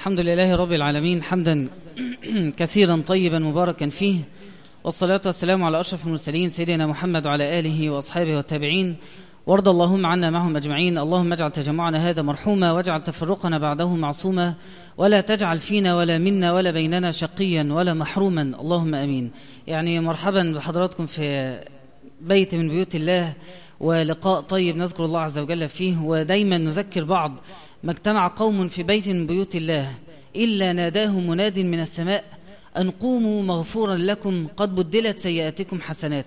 الحمد لله رب العالمين حمدا كثيرا طيبا مباركا فيه والصلاة والسلام على أشرف المرسلين سيدنا محمد وعلى آله وأصحابه والتابعين. وارض اللهم عنا معهم أجمعين. اللهم اجعل تجمعنا هذا مرحوما واجعل تفرقنا بعده معصوما. ولا تجعل فينا ولا منا ولا بيننا شقيا ولا محروما. اللهم أمين. يعني مرحبا بحضراتكم في بيت من بيوت الله ولقاء طيب نذكر الله عز وجل فيه. ودايما نذكر بعض ما اجتمع قوم في بيت من بيوت الله إلا ناداهم مناد من السماء أن قوموا مغفورا لكم قد بدلت سيئاتكم حسنات.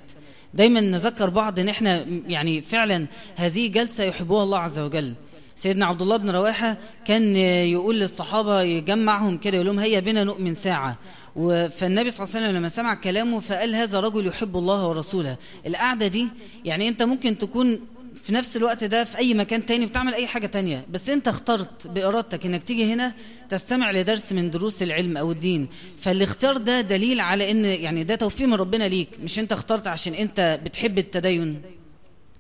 دايما نذكر بعض إن إحنا يعني فعلا هذه جلسة يحبوها الله عز وجل. سيدنا عبد الله بن رواحة كان يقول للصحابة يجمعهم كده يقول لهم هيا بنا نؤمن ساعة. فالنبي صلى الله عليه وسلم لما سمع كلامه فقال هذا رجل يحب الله ورسوله. القعدة دي يعني أنت ممكن تكون في نفس الوقت ده في أي مكان تاني بتعمل أي حاجة تانية. بس أنت اخترت بإرادتك أنك تيجي هنا تستمع لدرس من دروس العلم أو الدين. فالاختيار ده دليل على أن يعني ده توفيق من ربنا ليك مش أنت اخترت عشان أنت بتحب التدين.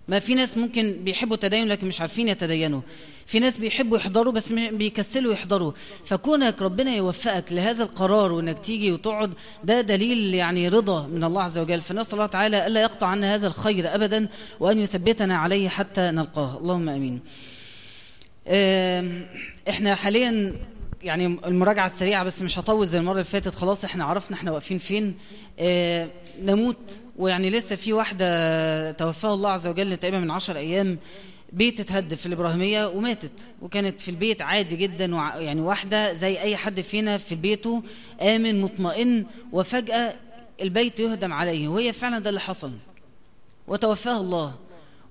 ما في ناس ممكن بيحبوا التدين لكن مش عارفين يتدينوا. في ناس بيحبوا يحضروا بس بيكسلوا يحضروا. فكونك ربنا يوفقك لهذا القرار وإنك تيجي وتقعد ده دليل يعني رضا من الله عز وجل. فنسأل الله تعالى ألا يقطع عنا هذا الخير ابدا وأن يثبتنا عليه حتى نلقاه. اللهم آمين. إحنا حاليا يعني المراجعة السريعة بس مش هطول زي المرة اللي فاتت. خلاص إحنا عرفنا إحنا واقفين فين. آه نموت. ويعني لسه في واحدة توفاها الله عز وجل تقريبا من عشر أيام. بيت اتهد في الإبراهيمية وماتت. وكانت في البيت عادي جدا يعني واحدة زي أي حد فينا في بيته آمن مطمئن وفجأة البيت يهدم عليه. وهي فعلا ده اللي حصل. وتوفاها الله.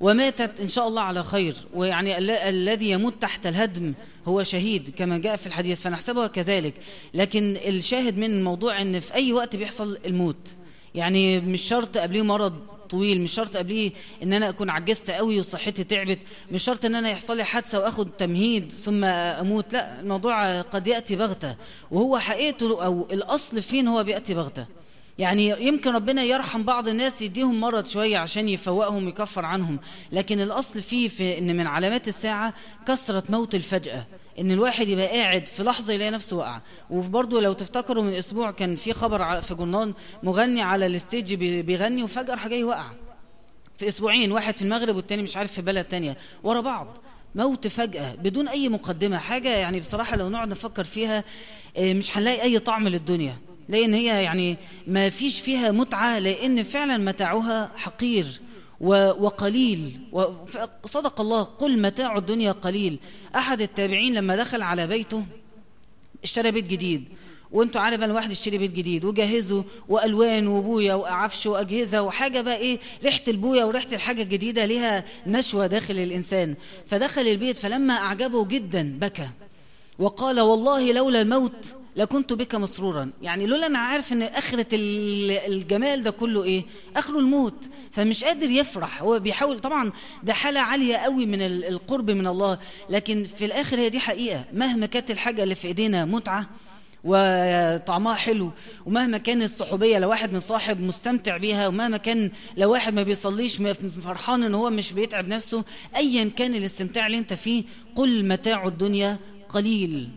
وماتت إن شاء الله على خير. ويعني ال الذي يموت تحت الهدم هو شهيد كما جاء في الحديث. فنحسبها كذلك. لكن الشاهد من الموضوع أن في أي وقت بيحصل الموت. يعني مش شرط قبليه مرض طويل مش شرط قبليه إن أنا أكون عجزت قوي وصحتي تعبت مش شرط إن أنا يحصل لي حادثة وآخد تمهيد ثم أموت لا الموضوع قد يأتي بغتة وهو حقيقته أو الأصل فين هو بيأتي بغتة. يعني يمكن ربنا يرحم بعض الناس يديهم مرض شوية عشان يفوقهم ويكفر عنهم لكن الأصل فيه في إن من علامات الساعة كثرة موت الفجأة. إن الواحد يبقى قاعد في لحظة يلاقي نفسه وقع. وبرضه لو تفتكروا من أسبوع كان في خبر في جرنان مغني على الستيج بيغني وفجأة راح جاي وقع. في أسبوعين واحد في المغرب والتاني مش عارف في بلد تانية. ورا بعض. موت فجأة بدون أي مقدمة. حاجة يعني بصراحة لو نقعد نفكر فيها مش هنلاقي أي طعم للدنيا. لأن هي يعني ما فيش فيها متعة لأن فعلا متاعها حقير. وقليل. وصدق الله. قل متاع الدنيا قليل. أحد التابعين لما دخل على بيته اشترى بيت جديد. وانتوا عارف بقى الواحد يشتري بيت جديد. وجهزه والوان وبويا وعفش وأجهزة وحاجة بقى إيه ريحة البويا وريحة الحاجة الجديدة ليها نشوة داخل الإنسان. فدخل البيت فلما أعجبه جدا بكى. وقال والله لولا الموت لكنت بك مسرورا. يعني لولا أنا عارف أن آخرة الجمال ده كله إيه؟ اخره الموت. فمش قادر يفرح. هو بيحاول طبعا ده حالة عالية قوي من القرب من الله. لكن في الآخر هي دي حقيقة. مهما كانت الحاجة اللي في إيدينا متعة وطعمها حلو ومهما كانت الصحوبيه لو واحد مصاحب مستمتع بيها ومهما كان لو واحد ما بيصليش فرحان إن هو مش بيتعب نفسه ايا كان الاستمتاع اللي أنت فيه قل متاع الدنيا قليل.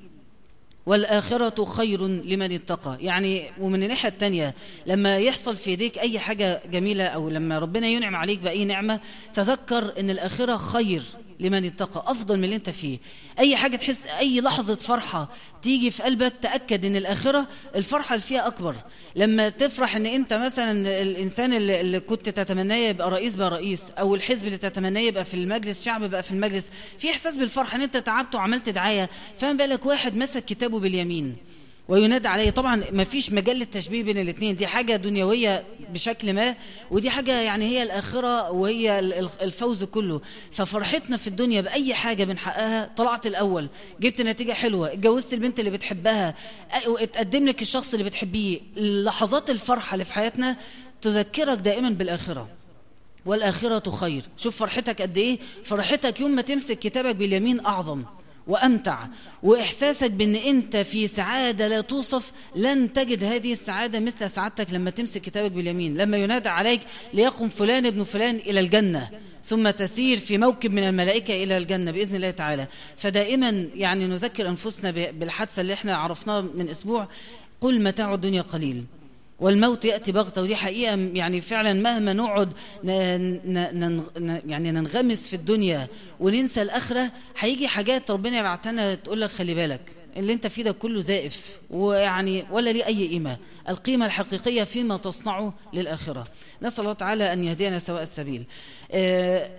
والآخرة خير لمن اتقى. يعني ومن الناحية التانية لما يحصل في يديك أي حاجة جميلة أو لما ربنا ينعم عليك بأي نعمة تذكر أن الآخرة خير. لمن اتقى أفضل من اللي أنت فيه. أي حاجة تحس أي لحظة فرحة تيجي في قلبك تأكد أن الآخرة الفرحة اللي فيها أكبر. لما تفرح أن أنت مثلا الإنسان اللي, كنت تتمناه يبقى رئيس بقى رئيس أو الحزب اللي تتمناه يبقى في المجلس شعب بقى في المجلس في إحساس بالفرحة أن أنت تعبت وعملت دعاية. فاهم بالك واحد مسك كتابه باليمين. وينادى عليه طبعا ما فيش مجال للتشبيه بين الاثنين دي حاجة دنيوية بشكل ما ودي حاجة يعني هي الآخرة وهي الفوز كله. ففرحتنا في الدنيا بأي حاجة بنحققها طلعت الأول جبت نتيجة حلوة اتجوزت البنت اللي بتحبها اتقدم لك الشخص اللي بتحبيه. لحظات الفرحة اللي في حياتنا تذكرك دائما بالآخرة. والآخرة خير. شوف فرحتك قد إيه. فرحتك يوم ما تمسك كتابك باليمين أعظم. وأمتع. وإحساسك بأن أنت في سعادة لا توصف لن تجد هذه السعادة مثل سعادتك لما تمسك كتابك باليمين. لما ينادى عليك ليقم فلان ابن فلان إلى الجنة ثم تسير في موكب من الملائكة إلى الجنة بإذن الله تعالى. فدائما يعني نذكر أنفسنا بالحادثة اللي إحنا عرفناها من أسبوع قل متاع الدنيا قليل. والموت يأتي بغتة ودي حقيقة يعني فعلا مهما نقعد يعني ننغمس في الدنيا وننسى الآخرة هيجي حاجات ربنا يبعتنا تقول لك خلي بالك اللي أنت فيه ده كله زائف ويعني ولا ليه أي قيمة القيمة الحقيقية فيما تصنعه للآخرة. نسأل الله تعالى أن يهدينا سواء السبيل. آه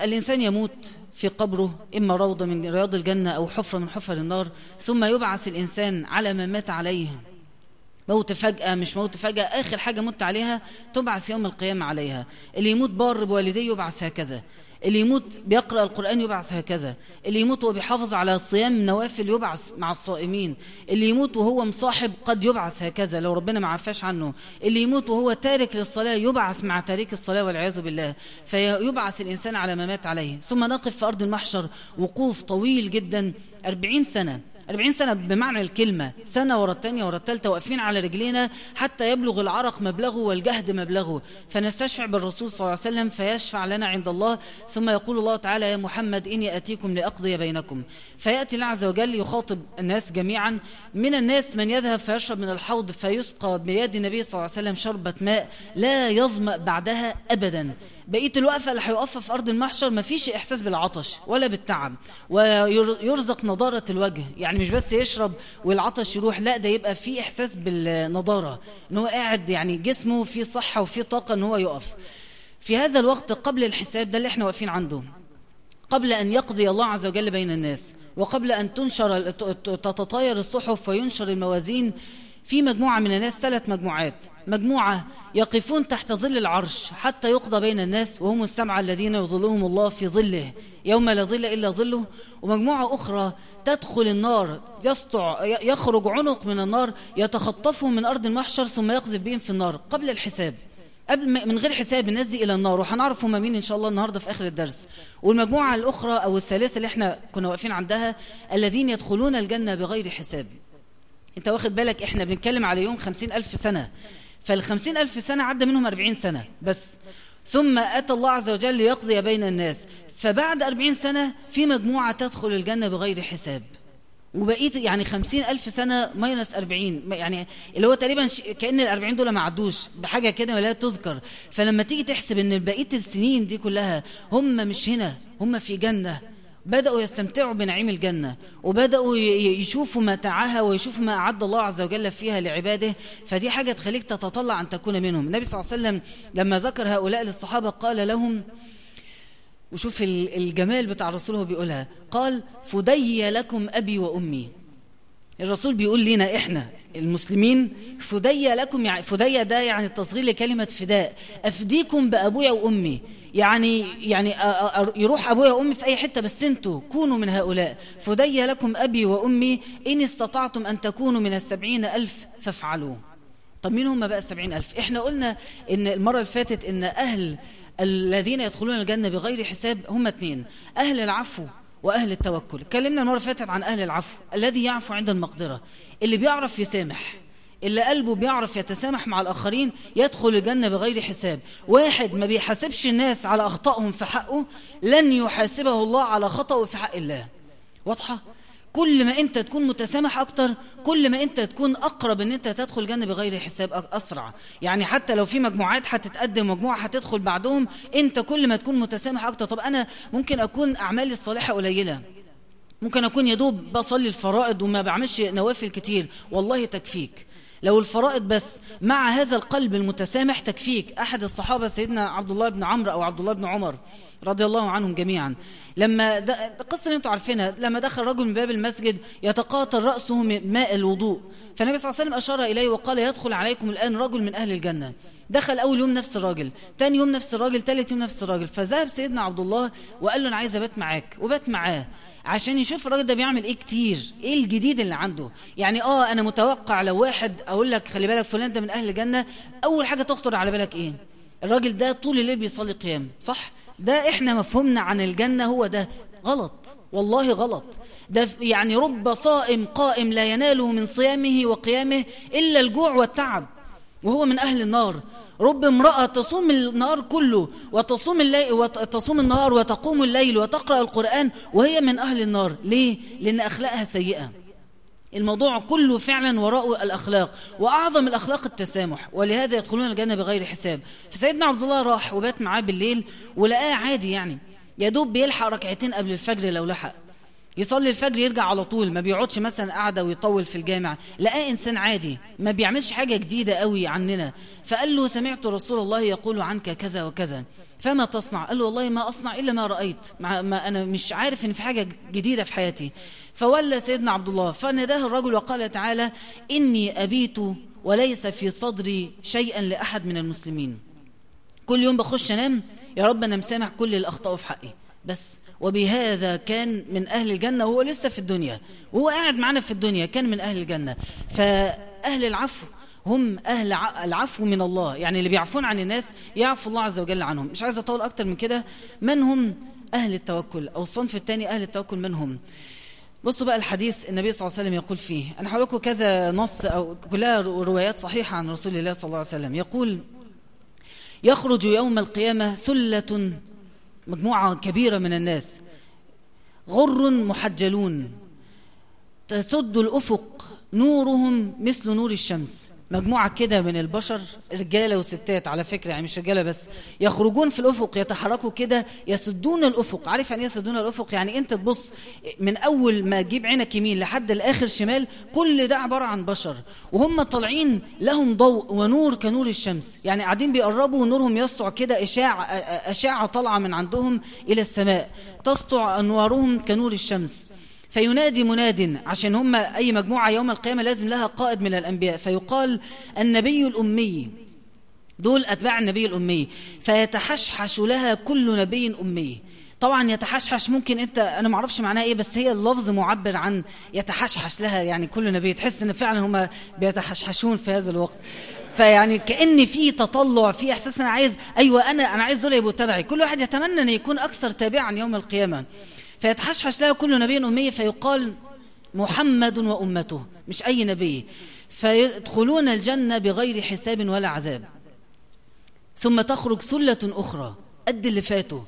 الإنسان يموت في قبره إما روضة من رياض الجنة أو حفرة من حفر النار ثم يبعث الإنسان على ما مات عليه. موت فجأة مش موت فجأة آخر حاجة مت عليها تبعث يوم القيامة عليها. اللي يموت بار بوالديه يبعث هكذا. اللي يموت بيقرأ القرآن يبعث هكذا. اللي يموت وهو بيحافظ على صيام نوافل يبعث مع الصائمين. اللي يموت وهو مصاحب قد يبعث هكذا لو ربنا ما عفاش عنه. اللي يموت وهو تارك للصلاة يبعث مع تارك الصلاة والعياذ بالله. فيبعث الإنسان على ما مات عليه. ثم نقف في أرض المحشر وقوف طويل جدا أربعين سنة. 40 سنة بمعنى الكلمة سنة ورا الثانية ورا الثالثة واقفين على رجلينا حتى يبلغ العرق مبلغه والجهد مبلغه. فنستشفع بالرسول صلى الله عليه وسلم فيشفع لنا عند الله. ثم يقول الله تعالى يا محمد إني أتيكم لأقضي بينكم فيأتي الله عز وجل يخاطب الناس جميعا. من الناس من يذهب فيشرب من الحوض فيسقى بيد النبي صلى الله عليه وسلم شربة ماء لا يظمأ بعدها أبدا. بقيه الوقفة اللي هيقفها في أرض المحشر ما فيش إحساس بالعطش ولا بالتعب ويرزق نضارة الوجه يعني مش بس يشرب والعطش يروح لا ده يبقى في إحساس بالنضارة إن هو قاعد يعني جسمه فيه صحة وفيه طاقة إن هو يقف. في هذا الوقت قبل الحساب ده اللي إحنا واقفين عنده قبل أن يقضي الله عز وجل بين الناس وقبل أن تنشر تتطاير الصحف وينشر الموازين في مجموعة من الناس ثلاث مجموعات. مجموعة يقفون تحت ظل العرش حتى يقضى بين الناس وهم السبعة الذين يظلهم الله في ظله يوم لا ظل إلا ظله. ومجموعة أخرى تدخل النار يسطع يخرج عنق من النار يتخطفهم من أرض المحشر ثم يقذف بهم في النار قبل الحساب. قبل من غير حساب الناس دي إلى النار. وهنعرف هم مين إن شاء الله النهاردة في آخر الدرس. والمجموعة الأخرى أو الثالثة اللي إحنا كنا واقفين عندها الذين يدخلون الجنة بغير حساب. انت واخد بالك إحنا بنتكلم على يوم خمسين ألف سنة. فالخمسين ألف سنة عدى منهم أربعين سنة بس. ثم أتى الله عز وجل ليقضي بين الناس. فبعد أربعين سنة في مجموعة تدخل الجنة بغير حساب. وبقيت يعني خمسين ألف سنة ماينس أربعين. يعني اللي هو تقريبا كأن الأربعين دول ما عدوش بحاجة كده ولا تذكر. فلما تيجي تحسب أن بقية السنين دي كلها هم مش هنا هم في جنة. بدأوا يستمتعوا بنعيم الجنة وبدأوا يشوفوا متاعها ويشوفوا ما أعد الله عز وجل فيها لعباده. فدي حاجة تخليك تتطلع أن تكون منهم. النبي صلى الله عليه وسلم لما ذكر هؤلاء للصحابة قال لهم وشوف الجمال بتاع الرسول بيقولها قال فدي لكم أبي وأمي. الرسول بيقول لنا إحنا المسلمين فدي لكم يعني فدي ده يعني التصغير لكلمة فداء. أفديكم بأبويا وأمي. يعني يعني يروح أبويا وأمي في أي حتة بس أنتوا كونوا من هؤلاء. فدي لكم أبي وأمي. إن استطعتم أن تكونوا من السبعين ألف فافعلوا طب مين هم بقى السبعين ألف؟ إحنا قلنا إن المرة اللي فاتت إن أهل الذين يدخلون الجنة بغير حساب هم اثنين أهل العفو وأهل التوكل. اتكلمنا المرة اللي فاتت عن أهل العفو. الذي يعفو عند المقدرة. اللي بيعرف يسامح. اللي قلبه بيعرف يتسامح مع الآخرين يدخل الجنة بغير حساب. واحد ما بيحاسبش الناس على أخطائهم في حقه لن يحاسبه الله على خطأه في حق الله. واضحة؟ كل ما انت تكون متسامح أكتر كل ما انت تكون اقرب ان انت تدخل الجنة بغير حساب اسرع. يعني حتى لو في مجموعات هتتقدم مجموعة هتدخل بعدهم انت كل ما تكون متسامح أكتر. طب أنا ممكن اكون اعمالي الصالحة قليلة. ممكن اكون يدوب بصلي الفرائض وما بعملش نوافل كتير. والله تكفيك. لو الفرائض بس مع هذا القلب المتسامح تكفيك. أحد الصحابة سيدنا عبد الله بن عمرو أو عبد الله بن عمر رضي الله عنهم جميعا لما القصة اللي أنتم عارفينها لما دخل رجل من باب المسجد يتقاطر رأسه ماء الوضوء. فالنبي صلى الله عليه وسلم أشار إليه وقال يدخل عليكم الآن رجل من أهل الجنة. دخل أول يوم نفس الراجل تاني يوم نفس الراجل تالت يوم نفس الراجل. فذهب سيدنا عبد الله وقال له أنا عايز أبات معاك. وبات معاه. عشان يشوف الراجل ده بيعمل إيه كتير إيه الجديد اللي عنده. يعني آه أنا متوقع لو واحد أقول لك خلي بالك فلان ده من أهل الجنة أول حاجة تخطر على بالك إيه؟ الراجل ده طول الليل بيصلي قيام صح؟ ده إحنا مفهومنا عن الجنة هو ده. غلط والله غلط. ده يعني رب صائم قائم لا يناله من صيامه وقيامه إلا الجوع والتعب وهو من أهل النار. رب امرأة تصوم النهار كله وتصوم الليل وتصوم النهار وتقوم الليل وتقرأ القرآن وهي من أهل النار. ليه؟ لأن أخلاقها سيئة. الموضوع كله فعلا وراءه الأخلاق وأعظم الأخلاق التسامح ولهذا يدخلون الجنة بغير حساب. فسيدنا عبد الله راح وبات معاه بالليل ولقاه عادي يعني يا دوب بيلحق ركعتين قبل الفجر لو لحق. يصلي الفجر يرجع على طول ما بيقعدش مثلا قاعدة ويطول في الجامع. لقاه إنسان عادي ما بيعملش حاجة جديدة قوي عننا. فقال له سمعت رسول الله يقول عنك كذا وكذا. فما تصنع؟ قال له والله ما أصنع إلا ما رأيت. ما, أنا مش عارف إن في حاجة جديدة في حياتي. فولى سيدنا عبد الله فناداه الرجل وقال تعالى إني أبيت وليس في صدري شيئا لأحد من المسلمين. كل يوم بخش أنام يا رب أنا مسامح كل الأخطاء في حقي. بس وبهذا كان من أهل الجنة وهو لسه في الدنيا وهو قاعد معنا في الدنيا كان من أهل الجنة. فأهل العفو هم أهل العفو من الله. يعني اللي بيعفون عن الناس يعفو الله عز وجل عنهم. مش عايز أطول أكتر من كده. من هم أهل التوكل؟ أو الصنف الثاني أهل التوكل من هم؟ بصوا بقى الحديث النبي صلى الله عليه وسلم يقول فيه. أنا هقول لكم كذا نص أو كلها روايات صحيحة عن رسول الله صلى الله عليه وسلم. يقول يخرج يوم القيامة ثلة مجموعة كبيرة من الناس. غر محجلون. تسد الأفق نورهم مثل نور الشمس. مجموعة كده من البشر رجالة وستات على فكرة يعني مش رجالة بس يخرجون في الأفق يتحركوا كده يسدون الأفق. عارف يعني يسدون الأفق؟ يعني أنت تبص من أول ما تجيب عينك يمين لحد الآخر شمال كل ده عبارة عن بشر. وهم طالعين لهم ضوء ونور كنور الشمس. يعني قاعدين بيقربوا ونورهم يسطع كده إشاعة, أشاعة طالعة من عندهم إلى السماء. تسطع أنوارهم كنور الشمس. فينادي مناد عشان هم أي مجموعة يوم القيامة لازم لها قائد من الأنبياء. فيقال النبي الأمي. دول أتباع النبي الأمي. فيتحشحش لها كل نبي أمي. طبعا يتحشحش ممكن أنت أنا ما أعرفش معناها إيه بس هي اللفظ معبر عن يتحشحش لها يعني كل نبي. تحس إن فعلا هم بيتحشحشون في هذا الوقت. فيعني كأن في تطلع في إحساس أنا عايز أيوه أنا أنا عايز دول يبقوا تبعي. كل واحد يتمنى أن يكون أكثر تابعا يوم القيامة. فيتحشحش له كل نبي أمية فيقال محمد وأمته مش أي نبي. فيدخلون الجنة بغير حساب ولا عذاب. ثم تخرج ثلة أخرى قد اللي فاتوا.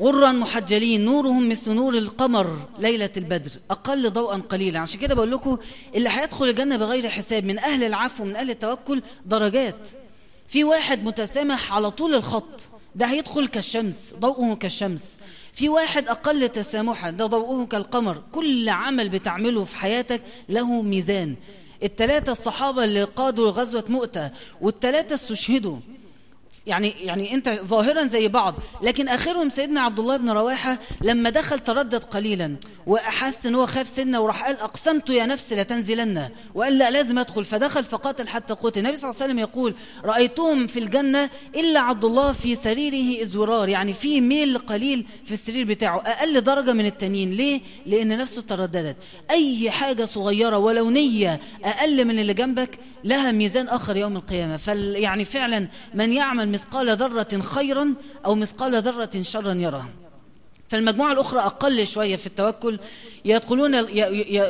غرا محجلين نورهم مثل نور القمر ليلة البدر أقل ضوءا قليلا. عشان كده بقول لكم اللي هيدخل الجنة بغير حساب من أهل العفو من أهل التوكل درجات. في واحد متسامح على طول الخط ده هيدخل كالشمس ضوءه كالشمس. في واحد أقل تسامحا ده ضوءه كالقمر. كل عمل بتعمله في حياتك له ميزان. التلاتة الصحابة اللي قادوا غزوة مؤتة والتلاتة استشهدوا. يعني يعني انت ظاهرا زي بعض لكن آخرهم سيدنا عبد الله بن رواحة لما دخل تردد قليلا وأحس إن هو خاف سنه وراح قال أقسمت يا نفس لتنزلن وقال لا لازم أدخل فدخل فقاتل حتى قتل. النبي صلى الله عليه وسلم يقول رأيتهم في الجنة إلا عبد الله في سريره ازورار يعني في ميل قليل في السرير بتاعه أقل درجة من التانيين. ليه؟ لأن نفسه ترددت. أي حاجة صغيرة ولو نية أقل من اللي جنبك لها ميزان آخر يوم القيامة. فال يعني فعلا من يعمل مثقال ذرة خيرا أو مثقال ذرة شرا يراه فالمجموعة الأخرى أقل شوية في التوكل يدخلون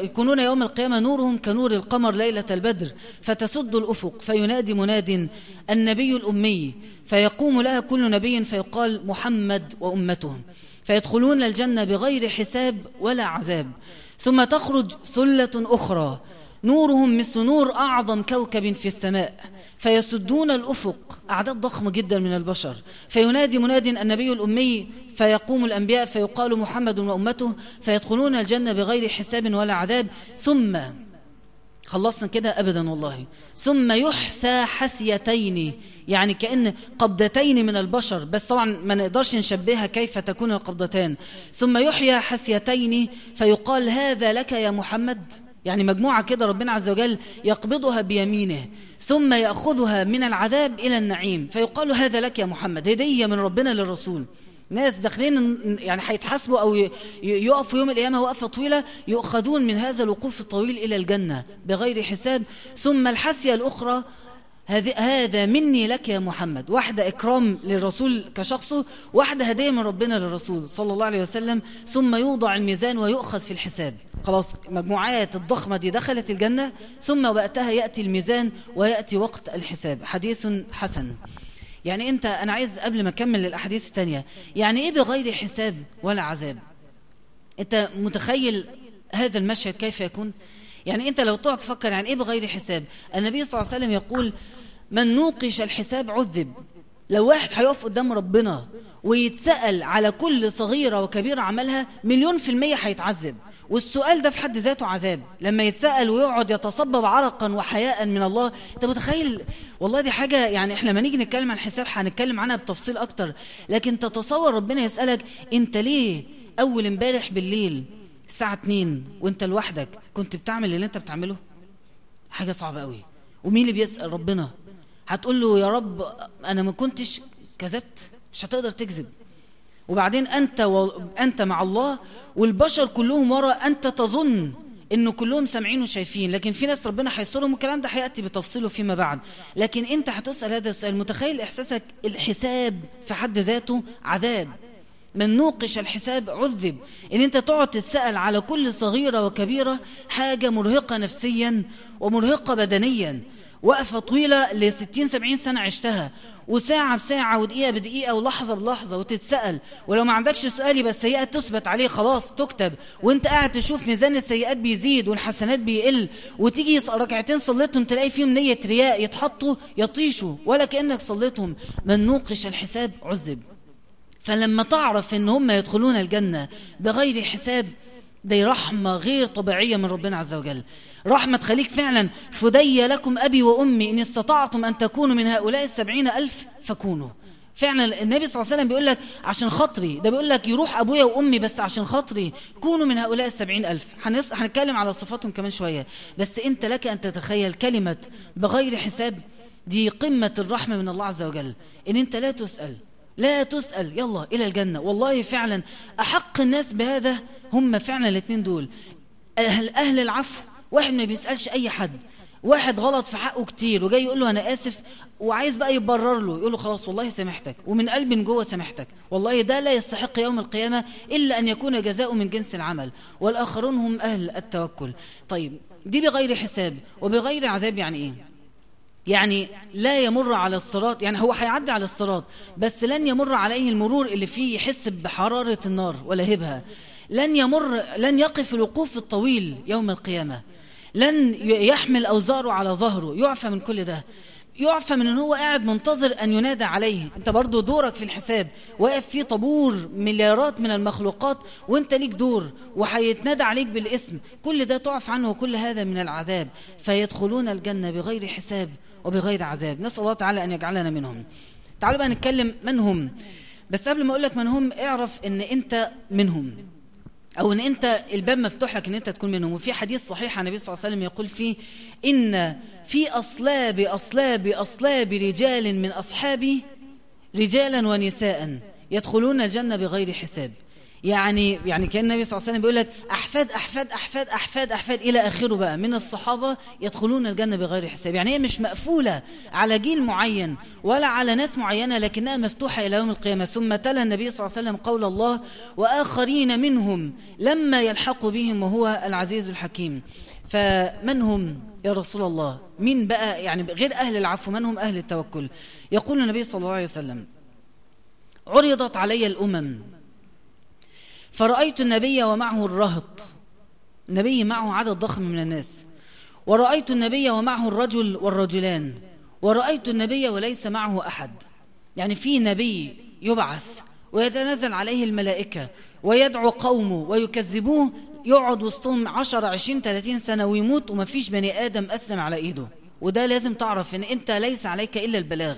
يكونون يوم القيامة نورهم كنور القمر ليلة البدر فتسد الأفق فينادي مناد النبي الأمي فيقوم لها كل نبي فيقال محمد وأمته. فيدخلون الجنة بغير حساب ولا عذاب. ثم تخرج ثلة أخرى نورهم مثل نور أعظم كوكب في السماء فيسدون الأفق أعداد ضخمة جدا من البشر. فينادي مناد النبي الأمي فيقوم الأنبياء فيقال محمد وأمته فيدخلون الجنة بغير حساب ولا عذاب. ثم خلصنا كده أبدا والله. ثم يحسى حسيتين يعني كأن قبضتين من البشر بس طبعا ما نقدرش نشبهها كيف تكون القبضتان. ثم يحيى حسيتين فيقال هذا لك يا محمد. يعني مجموعة كده ربنا عز وجل يقبضها بيمينه ثم يأخذها من العذاب إلى النعيم فيقال هذا لك يا محمد هدية من ربنا للرسول. ناس داخلين يعني هيتحاسبوا أو يقفوا يوم القيامة وقفة طويلة يؤخذون من هذا الوقوف الطويل إلى الجنة بغير حساب. ثم الحسية الأخرى هذه هذا مني لك يا محمد. واحدة إكرام للرسول كشخصه واحدة هدية من ربنا للرسول صلى الله عليه وسلم ثم يوضع الميزان ويؤخذ في الحساب. خلاص مجموعات الضخمة دي دخلت الجنة ثم وقتها يأتي الميزان ويأتي وقت الحساب. حديث حسن. يعني أنت أنا عايز قبل ما أكمل الأحاديث التانية يعني إيه بغير حساب ولا عذاب؟ أنت متخيل هذا المشهد كيف يكون؟ يعني أنت لو تقعد تفكر يعني إيه بغير حساب؟ النبي صلى الله عليه وسلم يقول من نوقش الحساب عذب. لو واحد هيقف قدام ربنا ويتسأل على كل صغيرة وكبيرة عملها مليون في المية هيتعذب. والسؤال ده في حد ذاته عذاب. لما يتسأل ويقعد يتصبب عرقا وحياء من الله انت متخيل؟ والله دي حاجة يعني إحنا لما نيجي نتكلم عن الحساب هنتكلم عنها بتفصيل أكتر. لكن تتصور ربنا يسألك انت ليه أول امبارح بالليل الساعة 2 وانت لوحدك كنت بتعمل اللي انت بتعمله؟ حاجة صعبة قوي. ومين اللي بيسأل؟ ربنا. هتقول له يا رب أنا ما كنتش كذبت. مش هتقدر تكذب. وبعدين أنت و... أنت مع الله والبشر كلهم ورا أنت تظن انه كلهم سامعين وشايفين. لكن في ناس ربنا هيسرهم والكلام ده هيأتي بتفصيله فيما بعد. لكن أنت هتسأل هذا السؤال. متخيل إحساسك؟ الحساب في حد ذاته عذاب. من نوقش الحساب عذب. إن أنت تقعد تتسأل على كل صغيرة وكبيرة حاجة مرهقة نفسيا ومرهقة بدنيا. وقفة طويلة ل 60 70 سنة عشتها. وساعة بساعة ودقيقة بدقيقة ولحظة بلحظة وتتسأل ولو ما عندكش سؤال يبقى السيئة تثبت عليه خلاص تكتب. وأنت قاعد تشوف ميزان السيئات بيزيد والحسنات بيقل. وتيجي ركعتين صليتهم تلاقي فيهم نية رياء يتحطوا يطيشوا ولا كأنك صليتهم. من نوقش الحساب عذب. فلما تعرف إن هم يدخلون الجنة بغير حساب دي رحمة غير طبيعية من ربنا عز وجل. رحمة تخليك فعلا فدي لكم أبي وأمي إن استطعتم أن تكونوا من هؤلاء السبعين ألف فكونوا. فعلا النبي صلى الله عليه وسلم بيقول لك عشان خاطري ده بيقول لك يروح أبويا وأمي بس عشان خاطري كونوا من هؤلاء السبعين ألف. هنتكلم على صفاتهم كمان شوية. بس أنت لك أن تتخيل كلمة بغير حساب دي قمة الرحمة من الله عز وجل. إن أنت لا تسأل لا تسأل يلا إلى الجنة. والله فعلا أحق الناس بهذا هم فعلا الاثنين دول. أهل, أهل العفو واحد ما بيسألش أي حد. واحد غلط في حقه كتير وجاي يقول له أنا آسف وعايز بقى يبرر له يقول له خلاص والله سامحتك ومن قلب من جوه سامحتك. والله ده لا يستحق يوم القيامة إلا أن يكون جزاؤه من جنس العمل. والآخرون هم أهل التوكل. طيب دي بغير حساب وبغير عذاب يعني إيه؟ يعني لا يمر على الصراط يعني هو هيعدي على الصراط بس لن يمر عليه المرور اللي فيه يحس بحرارة النار ولا هبها. لن يمر لن يقف الوقوف الطويل يوم القيامة. لن يحمل أوزاره على ظهره. يعفى من كل ده. يعفى من إن هو قاعد منتظر أن ينادى عليه. أنت برضو دورك في الحساب. واقف في طابور مليارات من المخلوقات وأنت ليك دور وهيتنادى عليك بالاسم. كل ده تعف عنه وكل هذا من العذاب. فيدخلون الجنة بغير حساب. وبغير عذاب. نسأل الله تعالى أن يجعلنا منهم. تعالوا بقى نتكلم من هم بس قبل ما أقول لك من هم اعرف أن أنت منهم. أو أن أنت الباب مفتوح لك أن أنت تكون منهم. وفي حديث صحيح عن النبي صلى الله عليه وسلم يقول فيه إن في أصلاب أصلاب أصلاب رجال من أصحابي رجالا ونساء يدخلون الجنة بغير حساب. يعني يعني كأن النبي صلى الله عليه وسلم بيقول لك أحفاد أحفاد أحفاد أحفاد أحفاد إلى آخره بقى من الصحابة يدخلون الجنة بغير حساب. يعني هي مش مقفولة على جيل معين ولا على ناس معينة لكنها مفتوحة إلى يوم القيامة. ثم تلا النبي صلى الله عليه وسلم قول الله وآخرين منهم لما يلحقوا بهم وهو العزيز الحكيم. فمن هم يا رسول الله؟ مين بقى يعني غير أهل العفو؟ من هم أهل التوكل؟ يقول النبي صلى الله عليه وسلم عرضت علي الأمم فرأيت النبي ومعه الرهط. النبي معه عدد ضخم من الناس. ورأيت النبي ومعه الرجل والرجلان. ورأيت النبي وليس معه أحد. يعني في نبي يبعث ويتنزل عليه الملائكة ويدعو قومه ويكذبوه يقعد وسطهم عشر عشرين ثلاثين سنة ويموت وما فيش بني آدم أسلم على إيده. وده لازم تعرف إن أنت ليس عليك إلا البلاغ.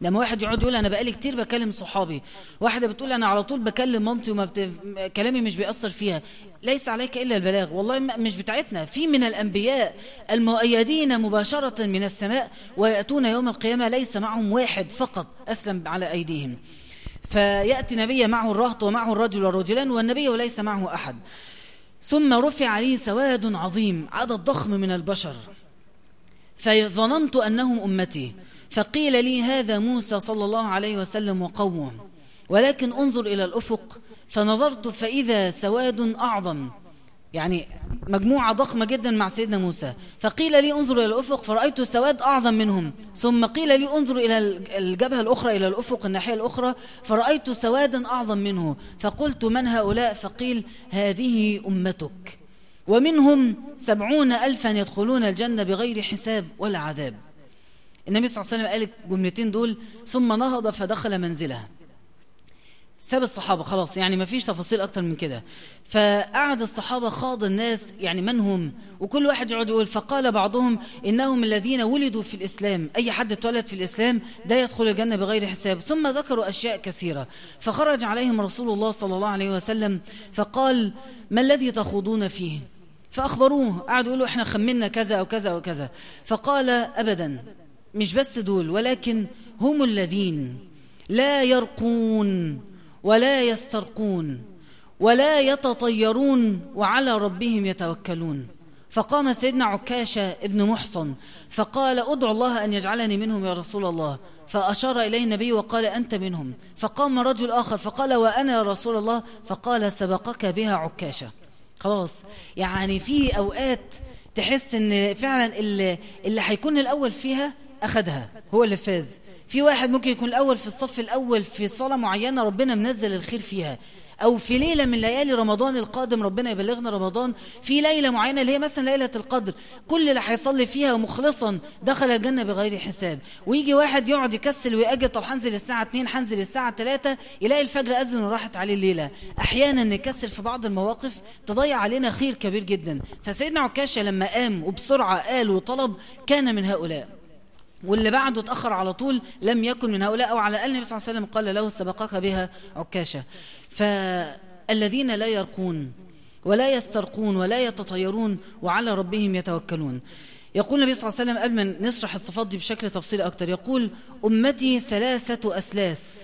لما واحد يقعد يقول أنا بقالي كتير بكلم صحابي واحدة بتقول أنا على طول بكلم مامتي وما بت... كلامي مش بيأثر فيها. ليس عليك إلا البلاغ. والله مش بتاعتنا. في من الأنبياء المؤيدين مباشرة من السماء ويأتون يوم القيامة ليس معهم واحد فقط أسلم على أيديهم. فيأتي نبي معه الرهط ومعه الرجل والرجلان والنبي وليس معه أحد. ثم رفع عليه سواد عظيم عدد ضخم من البشر. فظننت أنهم أمتي. فقيل لي هذا موسى صلى الله عليه وسلم وقومه ولكن انظر إلى الأفق فنظرت فإذا سواد أعظم. يعني مجموعة ضخمة جدا مع سيدنا موسى. فقيل لي انظر إلى الأفق فرأيت سواد أعظم منهم. ثم قيل لي انظر إلى الجبهة الأخرى إلى الأفق الناحية الأخرى فرأيت سوادا أعظم منه. فقلت من هؤلاء؟ فقيل هذه أمتك. ومنهم سبعون ألفا يدخلون الجنة بغير حساب ولا عذاب. النبي صلى الله عليه وسلم قال الجملتين دول ثم نهض فدخل منزله ساب الصحابة خلاص يعني ما فيش تفاصيل أكتر من كده. فقعد الصحابة خاض الناس يعني من هم؟ وكل واحد يقعد يقول فقال بعضهم إنهم الذين ولدوا في الإسلام. أي حد اتولد في الإسلام ده يدخل الجنة بغير حساب. ثم ذكروا أشياء كثيرة. فخرج عليهم رسول الله صلى الله عليه وسلم فقال ما الذي تخوضون فيه؟ فأخبروه قعدوا يقولوا إحنا خمنا كذا أو كذا أو كذا فقال أبدا. مش بس دول ولكن هم الذين لا يرقون ولا يسترقون ولا يتطيرون وعلى ربهم يتوكلون. فقام سيدنا عكاشة ابن محصن فقال أدعو الله أن يجعلني منهم يا رسول الله. فأشار إليه النبي وقال أنت منهم. فقام رجل آخر فقال وأنا يا رسول الله. فقال سبقك بها عكاشة. خلاص يعني في أوقات تحس إن فعلا اللي, اللي هيكون الأول فيها أخدها هو اللي فاز. في واحد ممكن يكون الأول في الصف الأول في صلاة معينة ربنا منزل الخير فيها. أو في ليلة من ليالي رمضان القادم ربنا يبلغنا رمضان. في ليلة معينة اللي هي مثلا ليلة القدر كل اللي هيصلي فيها مخلصا دخل الجنة بغير حساب. ويجي واحد يقعد يكسل ويأجل طب هنزل الساعة 2 هنزل الساعة 3 يلاقي الفجر أذن وراحت عليه الليلة. أحيانا نكسل في بعض المواقف تضيع علينا خير كبير جدا. فسيدنا عكاشة لما قام وبسرعة قال وطلب كان من هؤلاء. واللي بعده اتأخر على طول لم يكن من هؤلاء أو على الأقل النبي صلى الله عليه وسلم قال له سبقك بها عكاشة. فالذين لا يرقون ولا يسترقون ولا يتطيرون وعلى ربهم يتوكلون. يقول النبي صلى الله عليه وسلم قبل ما نشرح الصفات دي بشكل تفصيلي أكتر يقول أمتي ثلاثة أسلاس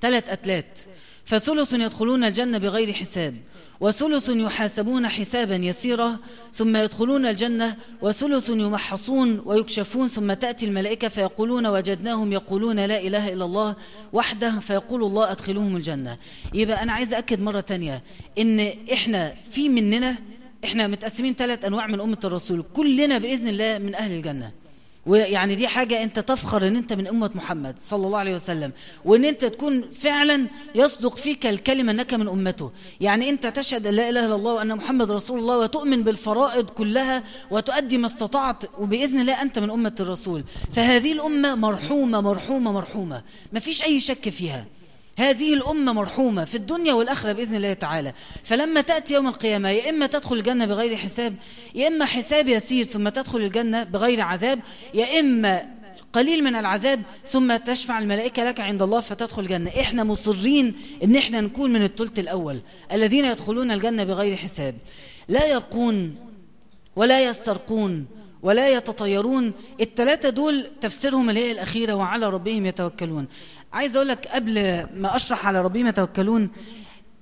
ثلاث أتلات فثلث يدخلون الجنة بغير حساب وثلث يحاسبون حسابا يسيرا ثم يدخلون الجنة وثلث يمحصون ويكشفون ثم تأتي الملائكة فيقولون وجدناهم يقولون لا إله إلا الله وحده فيقول الله أدخلهم الجنة. يبقى أنا عايز أكد مرة تانية إن إحنا في مننا إحنا متقسمين ثلاث أنواع من أمة الرسول كلنا بإذن الله من أهل الجنة. ويعني دي حاجة أنت تفخر إن أنت من أمة محمد صلى الله عليه وسلم وإن أنت تكون فعلا يصدق فيك الكلمة إنك من أمته. يعني أنت تشهد أن لا إله إلا الله وأن محمد رسول الله وتؤمن بالفرائض كلها وتؤدي ما استطعت وبإذن الله أنت من أمة الرسول. فهذه الأمة مرحومة مرحومة مرحومة. ما فيش أي شك فيها. هذه الأمة مرحومة في الدنيا والآخرة بإذن الله تعالى. فلما تأتي يوم القيامة يا إما تدخل الجنة بغير حساب يا إما حساب يسير ثم تدخل الجنة بغير عذاب يا إما قليل من العذاب ثم تشفع الملائكة لك عند الله فتدخل الجنة. إحنا مصرين إن إحنا نكون من الثلث الأول الذين يدخلون الجنة بغير حساب. لا يرقون ولا يسترقون ولا يتطيرون الثلاثة دول تفسيرهم اللي هي الأخيرة وعلى ربهم يتوكلون. عايز أقول لك قبل ما أشرح على ربهم يتوكلون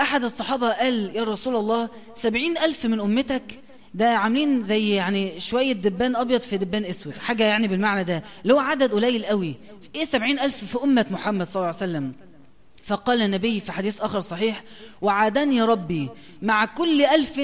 أحد الصحابة قال يا رسول الله سبعين ألف من أمتك ده عاملين زي يعني شوية دبان أبيض في دبان أسود حاجة يعني بالمعنى ده اللي هو عدد قليل قوي. إيه سبعين ألف في أمة محمد صلى الله عليه وسلم؟ فقال النبي في حديث آخر صحيح وعادني ربي مع كل ألف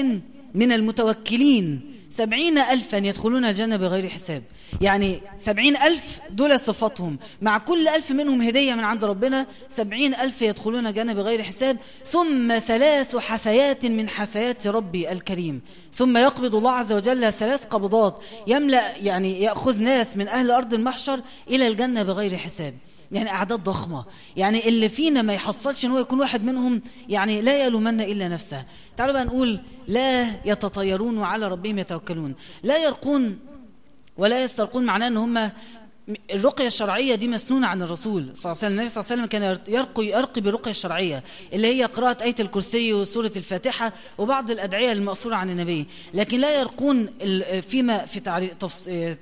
من المتوكلين سبعين ألفا يدخلون الجنة بغير حساب. يعني سبعين ألف دول صفاتهم. مع كل ألف منهم هدية من عند ربنا سبعين ألف يدخلون الجنة بغير حساب. ثم ثلاث حثيات من حثيات ربي الكريم. ثم يقبض الله عز وجل ثلاث قبضات. يملأ يعني يأخذ ناس من أهل أرض المحشر إلى الجنة بغير حساب. يعني أعداد ضخمة. يعني اللي فينا ما يحصلش إن هو يكون واحد منهم يعني لا يلومن إلا نفسه. تعالوا بقى نقول لا يتطيرون وعلى ربهم يتوكلون. لا يرقون ولا يسترقون معناه إن هم الرقية الشرعية دي مسنونة عن الرسول صلى الله عليه وسلم. النبي صلى الله عليه وسلم كان يرقي, يرقي بالرقية الشرعية اللي هي قراءة آية الكرسي وسورة الفاتحة وبعض الأدعية المأثورة عن النبي. لكن لا يرقون فيما في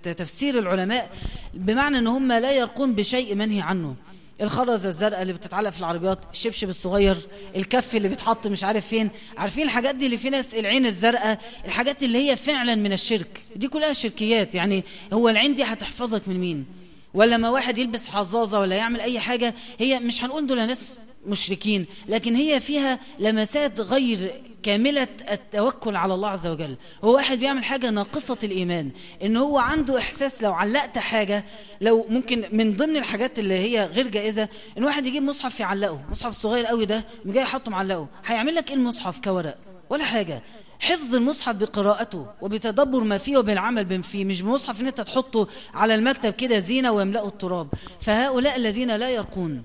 تفسير العلماء بمعنى أن هم لا يرقون بشيء منهي عنه. الخرزة الزرقاء اللي بتتعلق في العربيات الشبشب الصغير الكف اللي بيتحط مش عارف فين. عارفين الحاجات دي اللي في ناس العين الزرقاء الحاجات اللي هي فعلا من الشرك. دي كلها شركيات يعني هو العين دي هتحفظك من مين؟ ولا ما واحد يلبس حظاظة ولا يعمل أي حاجة هي مش هنقول دول ناس مشركين لكن هي فيها لمسات غير كاملة التوكل على الله عز وجل. هو واحد بيعمل حاجة ناقصة الإيمان إن هو عنده إحساس لو علقت حاجة لو ممكن من ضمن الحاجات اللي هي غير جائزة إن واحد يجيب مصحف يعلقه مصحف صغير قوي ده جاي يحطه معلقه هيعمل لك إيه المصحف كورق؟ ولا حاجة. حفظ المصحف بقراءته وبتدبر ما فيه وبالعمل بما فيه مش مصحف إن أنت تحطه على المكتب كده زينة ويملأه التراب. فهؤلاء الذين لا يرقون.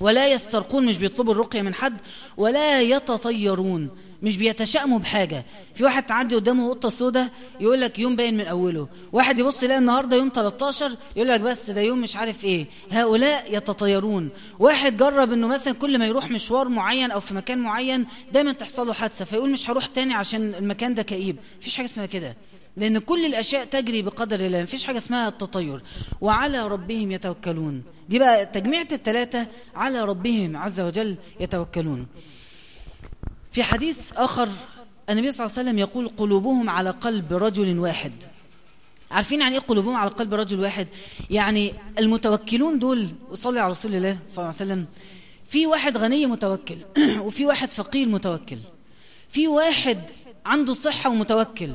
ولا يسترقون مش بيطلبوا الرقية من حد ولا يتطيرون مش بيتشائموا بحاجة. في واحد تعدي قدامه قطة سودة يقول لك يوم باين من أوله. واحد يبص يلاقي النهاردة يوم 13 يقول لك بس ده يوم مش عارف إيه. هؤلاء يتطيرون. واحد جرب إنه مثلا كل ما يروح مشوار معين أو في مكان معين دايما تحصل له حادثة فيقول مش هروح تاني عشان المكان ده كئيب. مفيش حاجة اسمها كده. لأن كل الأشياء تجري بقدر الله مفيش حاجة اسمها التطير. وعلى ربهم يتوكلون. دي بقى تجميعة الثلاثة على ربهم عز وجل يتوكلون. في حديث آخر النبي صلى الله عليه وسلم يقول قلوبهم على قلب رجل واحد. عارفين يعني إيه قلوبهم على قلب رجل واحد؟ يعني المتوكلون دول وصلي على رسول الله صلى الله عليه وسلم في واحد غني متوكل وفي واحد فقير متوكل في واحد عنده صحة ومتوكل.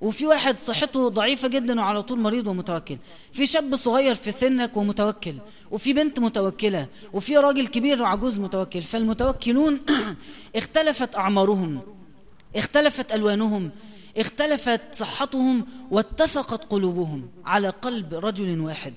وفي واحد صحته ضعيفة جدا وعلى طول مريض ومتوكل. في شاب صغير في سنك ومتوكل. وفي بنت متوكلة. وفي راجل كبير وعجوز متوكل. فالمتوكلون اختلفت أعمارهم. اختلفت ألوانهم. اختلفت صحتهم. واتفقت قلوبهم. على قلب رجل واحد.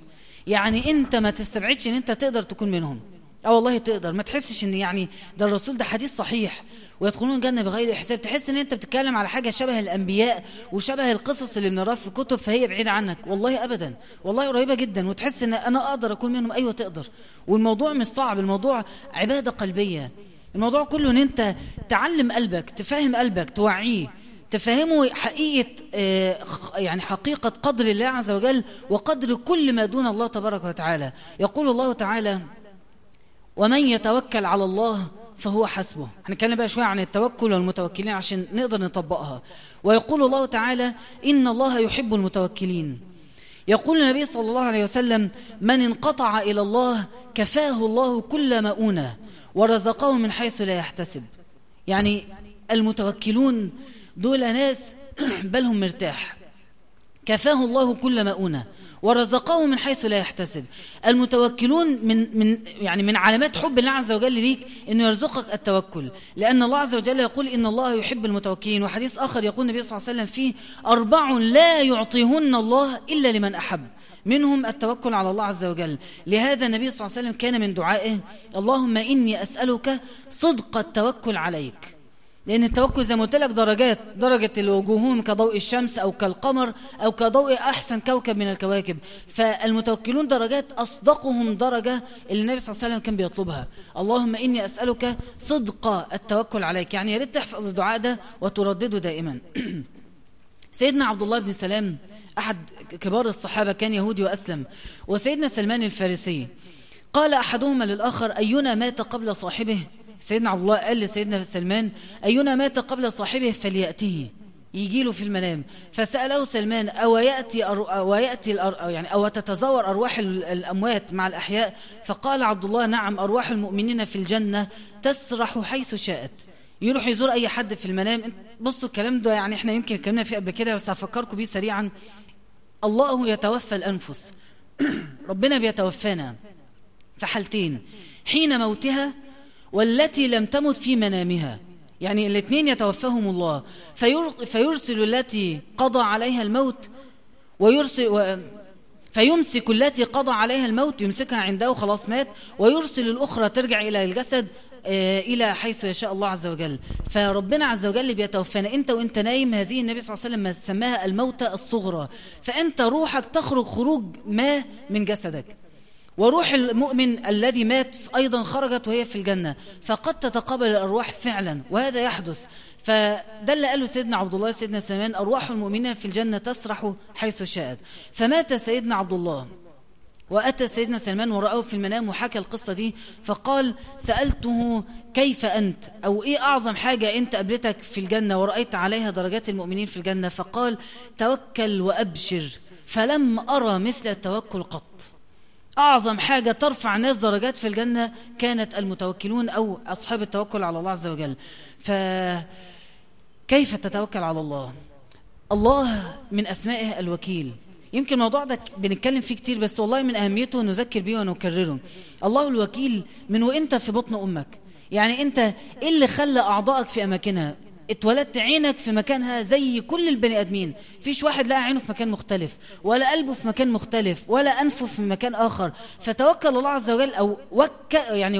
يعني أنت ما تستبعدش إن أنت تقدر تكون منهم. آه والله تقدر. ما تحسش إن يعني ده الرسول ده حديث صحيح. ويدخلون الجنة بغير حساب. تحس إن أنت بتتكلم على حاجة شبه الأنبياء وشبه القصص اللي بنراها في كتب فهي بعيدة عنك. والله ابدا. والله قريبة جدا. وتحس إن أنا أقدر أكون منهم. أيوه تقدر. والموضوع مش صعب. الموضوع عبادة قلبية. الموضوع كله إن أنت تعلم قلبك تفهم قلبك توعيه. تفهموا حقيقة يعني حقيقة قدر الله عز وجل وقدر كل ما دون الله تبارك وتعالى. يقول الله تعالى ومن يتوكل على الله فهو حسبه. هنتكلم بقى شوية عن التوكل والمتوكلين عشان نقدر نطبقها. ويقول الله تعالى إن الله يحب المتوكلين. يقول النبي صلى الله عليه وسلم من انقطع إلى الله كفاه الله كل مؤونة ورزقه من حيث لا يحتسب. يعني المتوكلون دول ناس بالهم مرتاح. كفاه الله كل مؤونة ورزقه من حيث لا يحتسب. المتوكلون من من يعني من علامات حب الله عز وجل ليك إنه يرزقك التوكل. لأن الله عز وجل يقول إن الله يحب المتوكلين. وحديث آخر يقول النبي صلى الله عليه وسلم فيه أربع لا يعطيهن الله إلا لمن أحب. منهم التوكل على الله عز وجل. لهذا النبي صلى الله عليه وسلم كان من دعائه اللهم إني أسألك صدق التوكل عليك. لأن التوكل زي ما قلت لك درجات درجة الوجوههم كضوء الشمس أو كالقمر أو كضوء أحسن كوكب من الكواكب. فالمتوكلون درجات أصدقهم درجة اللي النبي صلى الله عليه وسلم كان بيطلبها. اللهم إني أسألك صدق التوكل عليك. يعني يا ريت تحفظ الدعاء ده وتردده دائما. سيدنا عبد الله بن سلام أحد كبار الصحابة كان يهودي وأسلم. وسيدنا سلمان الفارسي قال أحدهما للآخر أينا مات قبل صاحبه؟ سيدنا عبد الله قال لسيدنا سلمان أينا مات قبل صاحبه فليأته؟ يجي له في المنام. فسأله سلمان أو يأتي, أو يأتي يعني أو تتزور أرواح الأموات مع الأحياء؟ فقال عبد الله نعم أرواح المؤمنين في الجنة تسرح حيث شاءت. يروح يزور أي حد في المنام. بصوا الكلام ده يعني إحنا يمكن اتكلمنا فيه قبل كده بس هفكركم بيه سريعا. الله يتوفى الأنفس. ربنا بيتوفانا في حالتين حين موتها والتي لم تمت في منامها. يعني الاثنين يتوفاهم الله. فيرسل التي قضى عليها الموت ويرسل و فيمسك التي قضى عليها الموت يمسكها عنده خلاص مات ويرسل الأخرى ترجع إلى الجسد إلى حيث يشاء الله عز وجل. فربنا عز وجل بيتوفانا أنت وأنت نايم هذه النبي صلى الله عليه وسلم سماها الموتى الصغرى. فأنت روحك تخرج خروج ما من جسدك. وروح المؤمن الذي مات أيضا خرجت وهي في الجنة فقد تتقابل الأرواح فعلا وهذا يحدث. فده اللي قاله سيدنا عبد الله سيدنا سلمان أرواح المؤمنين في الجنة تسرح حيث شاءت. فمات سيدنا عبد الله وأتى سيدنا سلمان ورأه في المنام وحكى القصة دي فقال سألته كيف أنت؟ أو إيه أعظم حاجة أنت قابلتك في الجنة؟ ورأيت عليها درجات المؤمنين في الجنة فقال توكل وأبشر فلم أرى مثل التوكل قط. أعظم حاجة ترفع ناس درجات في الجنة كانت المتوكلون أو أصحاب التوكل على الله عز وجل. فكيف تتوكل على الله؟ الله من أسمائه الوكيل. يمكن الموضوع ده بنتكلم فيه كتير بس والله من أهميته نذكر بيه ونكرره. الله الوكيل من وإنت في بطن أمك. يعني أنت إيه اللي خلى أعضائك في أماكنها؟ اتولدت عينك في مكانها زي كل البني آدمين. فيش واحد لقى عينه في مكان مختلف ولا قلبه في مكان مختلف ولا أنفه في مكان آخر. فتوكل الله عز وجل أو وك يعني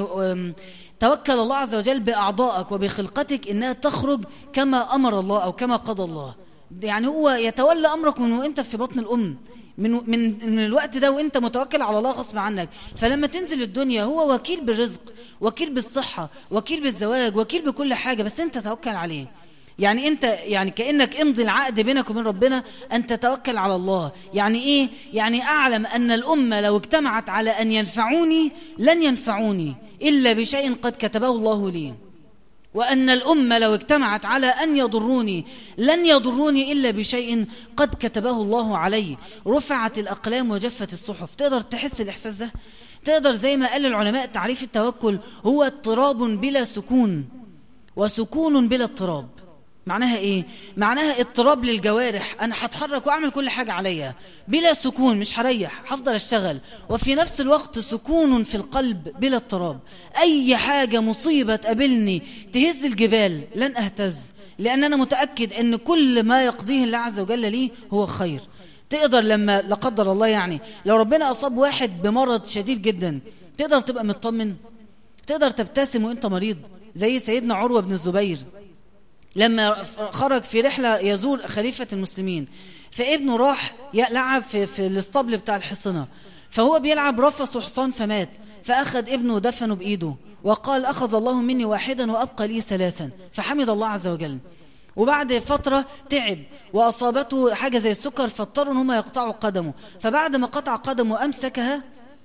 توكل الله عز وجل بأعضائك وبخلقتك إنها تخرج كما أمر الله أو كما قضى الله. يعني هو يتولى أمرك من وأنت في بطن الأم من من من الوقت ده وأنت متوكل على الله غصب عنك. فلما تنزل الدنيا هو وكيل بالرزق وكيل بالصحة وكيل بالزواج وكيل بكل حاجة بس أنت توكل عليه. يعني انت يعني كأنك امضي العقد بينك وبين ربنا أن تتوكل على الله. يعني إيه؟ يعني أعلم أن الأمة لو اجتمعت على أن ينفعوني لن ينفعوني إلا بشيء قد كتبه الله لي. وأن الأمة لو اجتمعت على أن يضروني لن يضروني إلا بشيء قد كتبه الله علي. رفعت الأقلام وجفت الصحف. تقدر تحس الإحساس ده؟ تقدر زي ما قال العلماء تعريف التوكل هو اضطراب بلا سكون. وسكون بلا اضطراب. معناها إيه؟ معناها اضطراب للجوارح. أنا هتحرك وأعمل كل حاجة عليا. بلا سكون مش هريح. هفضل أشتغل. وفي نفس الوقت سكون في القلب بلا اضطراب. أي حاجة مصيبة تقابلني تهز الجبال. لن أهتز. لأن أنا متأكد إن كل ما يقضيه الله عز وجل لي هو خير. تقدر لما لا قدر الله يعني لو ربنا أصاب واحد بمرض شديد جدا تقدر تبقى مطمن؟ تقدر تبتسم وأنت مريض زي سيدنا عروة بن الزبير. لما خرج في رحلة يزور خليفة المسلمين فابنه راح يلعب في, في الاسطبل بتاع الحصنة فهو بيلعب رفص حصان فمات فأخذ ابنه ودفنه بإيده وقال أخذ الله مني واحدا وأبقى لي ثلاثا فحمد الله عز وجل. وبعد فترة تعب وأصابته حاجة زي السكر فاضطروا إن هم يقطعوا قدمه. فبعد ما قطع قدمه أمسكها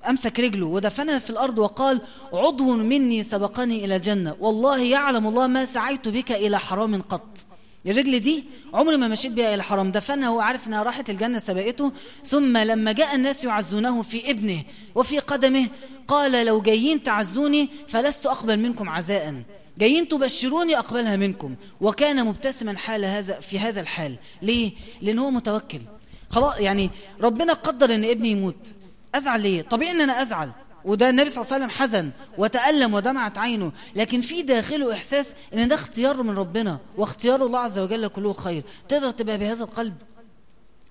أمسك رجله ودفنها في الأرض وقال عضو مني سبقني إلى الجنة. والله يعلم الله ما سعيت بك إلى حرام قط. الرجل دي عمري ما مشيت بها إلى حرام دفنها وهو عارف أنها راحت الجنة سبقته ثم لما جاء الناس يعزونه في ابنه وفي قدمه قال لو جايين تعزوني فلست أقبل منكم عزاء. جايين تبشروني أقبلها منكم. وكان مبتسما حال هذا في هذا الحال. ليه؟ لأنه هو متوكل. خلاص يعني ربنا قدر أن ابني يموت. أزعل ليه؟ طبيعي أن أنا أزعل. وده النبي صلى الله عليه وسلم حزن وتألم ودمعت عينه. لكن في داخله إحساس أن ده اختيار من ربنا واختيار الله عز وجل كله خير. تقدر تبقى بهذا القلب؟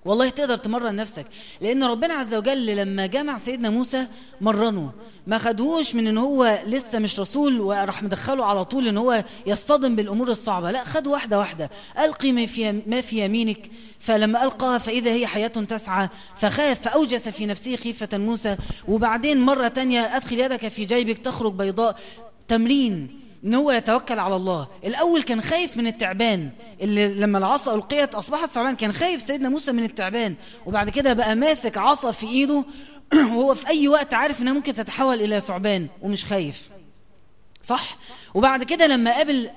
والله تقدر تمرن نفسك. لأن ربنا عز وجل لما جمع سيدنا موسى مرنه. ما خدهوش من إن هو لسه مش رسول وراح مدخله على طول إن هو يصطدم بالأمور الصعبة. لا خد واحدة واحدة. ألقي ما في ما في يمينك. فلما ألقاها فإذا هي حياة تسعى. فخاف فأوجس في نفسه خيفة موسى. وبعدين مرة تانية أدخل يدك في جيبك تخرج بيضاء تمرين. إن هو يتوكل على الله. الأول كان خايف من التعبان. اللي لما العصا ألقيت أصبحت ثعبان كان خايف سيدنا موسى من التعبان. وبعد كده بقى ماسك عصا في إيده. وهو في أي وقت عارف إنها ممكن تتحول إلى ثعبان. ومش خايف. صح؟ وبعد كده لما قابل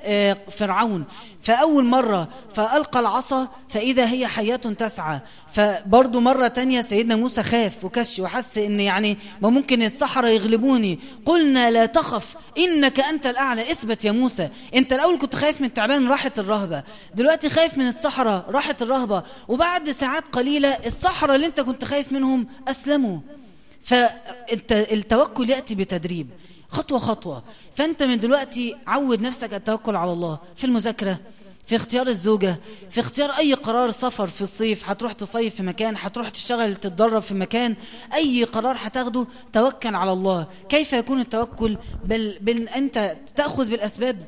فرعون فأول مرة فألقى العصا فإذا هي حياة تسعى. فبرضه مرة تانية سيدنا موسى خاف وكش وحس إن يعني ما ممكن السحرة يغلبوني. قلنا لا تخف إنك أنت الأعلى. اثبت يا موسى أنت الأول كنت خايف من التعبان راحت الرهبة. دلوقتي خايف من السحرة راحت الرهبة. وبعد ساعات قليلة السحرة اللي أنت كنت خايف منهم أسلموا. فالتوكل يأتي بتدريب. خطوة خطوة. فأنت من دلوقتي عود نفسك التوكل على الله في المذاكرة في اختيار الزوجة في اختيار أي قرار سفر في الصيف هتروح تصيف في مكان هتروح تشتغل تتدرب في مكان أي قرار هتاخده توكل على الله. كيف يكون التوكل؟ بل, بل أنت تأخذ بالأسباب.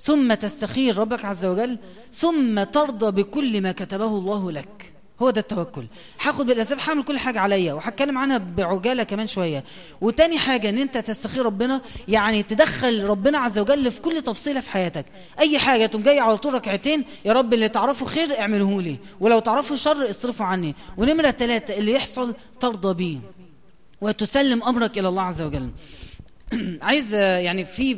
ثم تستخير ربك عز وجل ثم ترضى بكل ما كتبه الله لك. هو ده التوكل. هاخد بالأسباب هعمل كل حاجة عليا وهتكلم عنها بعجالة كمان شوية. وتاني حاجة إن أنت تستخير ربنا يعني تدخل ربنا عز وجل في كل تفصيلة في حياتك. أي حاجة تقوم جاي على طول ركعتين يا رب اللي تعرفه خير اعمله لي ولو تعرفه شر اصرفه عني. ونمرة ثلاثة اللي يحصل ترضى بيه. وتسلم أمرك إلى الله عز وجل. عايز يعني في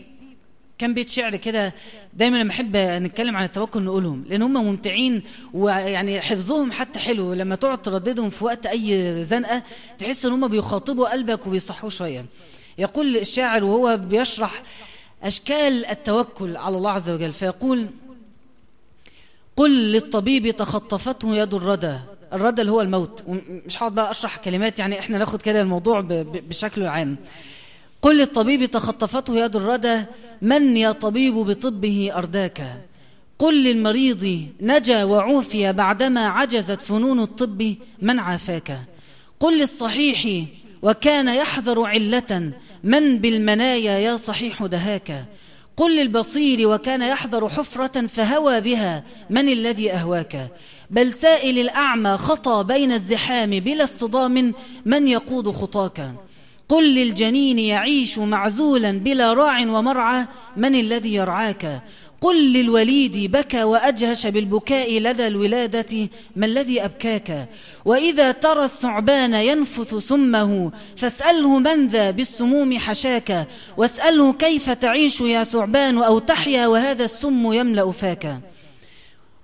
كان بيت شعر كده دايما لما أحب نتكلم عن التوكل نقولهم لأن هم ممتعين ويعني حفظهم حتى حلو لما تقعد ترددهم في وقت أي زنقة تحس إن هم بيخاطبوا قلبك وبيصحوه شوية. يقول الشاعر وهو بيشرح أشكال التوكل على الله عز وجل فيقول قل للطبيب تخطفته يد الردى الردى اللي هو الموت. مش هقعد بقى أشرح كلمات يعني إحنا ناخد كده الموضوع بشكل عام. قل للطبيب تخطفته يد الردى من يا طبيب بطبه أرداك؟ قل للمريض نجا وعوفي بعدما عجزت فنون الطب من عافاك؟ قل للصحيح وكان يحذر علة من بالمنايا يا صحيح دهاك؟ قل للبصير وكان يحذر حفرة فهوى بها من الذي أهواك؟ بل سائل الأعمى خطى بين الزحام بلا اصطدام من يقود خطاك؟ قل للجنين يعيش معزولا بلا راع ومرعى من الذي يرعاك؟ قل للوليد بكى وأجهش بالبكاء لدى الولادة ما الذي أبكاك؟ وإذا ترى الثعبان ينفث سمه فاسأله من ذا بالسموم حشاك؟ واسأله كيف تعيش يا ثعبان أو تحيا وهذا السم يملأ فاك؟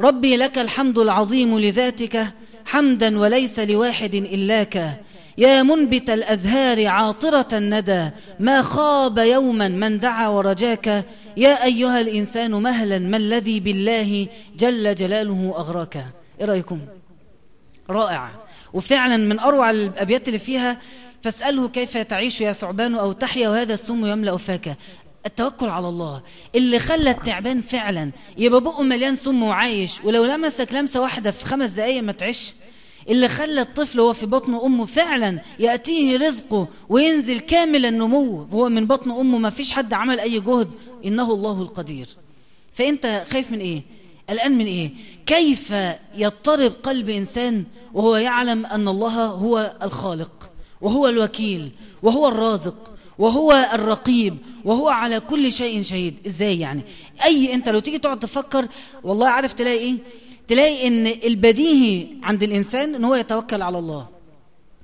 ربي لك الحمد العظيم لذاتك حمدا وليس لواحد إلاك. يا منبت الأزهار عاطرة الندى ما خاب يوما من دعا ورجاك. يا أيها الإنسان مهلا ما الذي بالله جل جلاله أغراك؟ إيه رأيكم؟ رائع. وفعلا من أروع الأبيات اللي فيها فاسأله كيف تعيش يا ثعبان أو تحيا وهذا السم يملأ فاك. التوكل على الله. اللي خلى التعبان فعلا يبقى بقه مليان سم وعايش ولو لمسك لمسة واحدة في خمس دقايق ما تعيش. اللي خلى الطفل هو في بطن أمه فعلا يأتيه رزقه وينزل كامل النمو وهو من بطن أمه. ما فيش حد عمل أي جهد. إنه الله القدير. فأنت خايف من إيه؟ الآن من إيه؟ كيف يضطرب قلب إنسان وهو يعلم أن الله هو الخالق وهو الوكيل وهو الرازق وهو الرقيب وهو على كل شيء شهيد؟ إزاي يعني؟ أي أنت لو تيجي تقعد تفكر والله عارف تلاقي إيه؟ تلاقي إن البديهي عند الإنسان إن هو يتوكل على الله.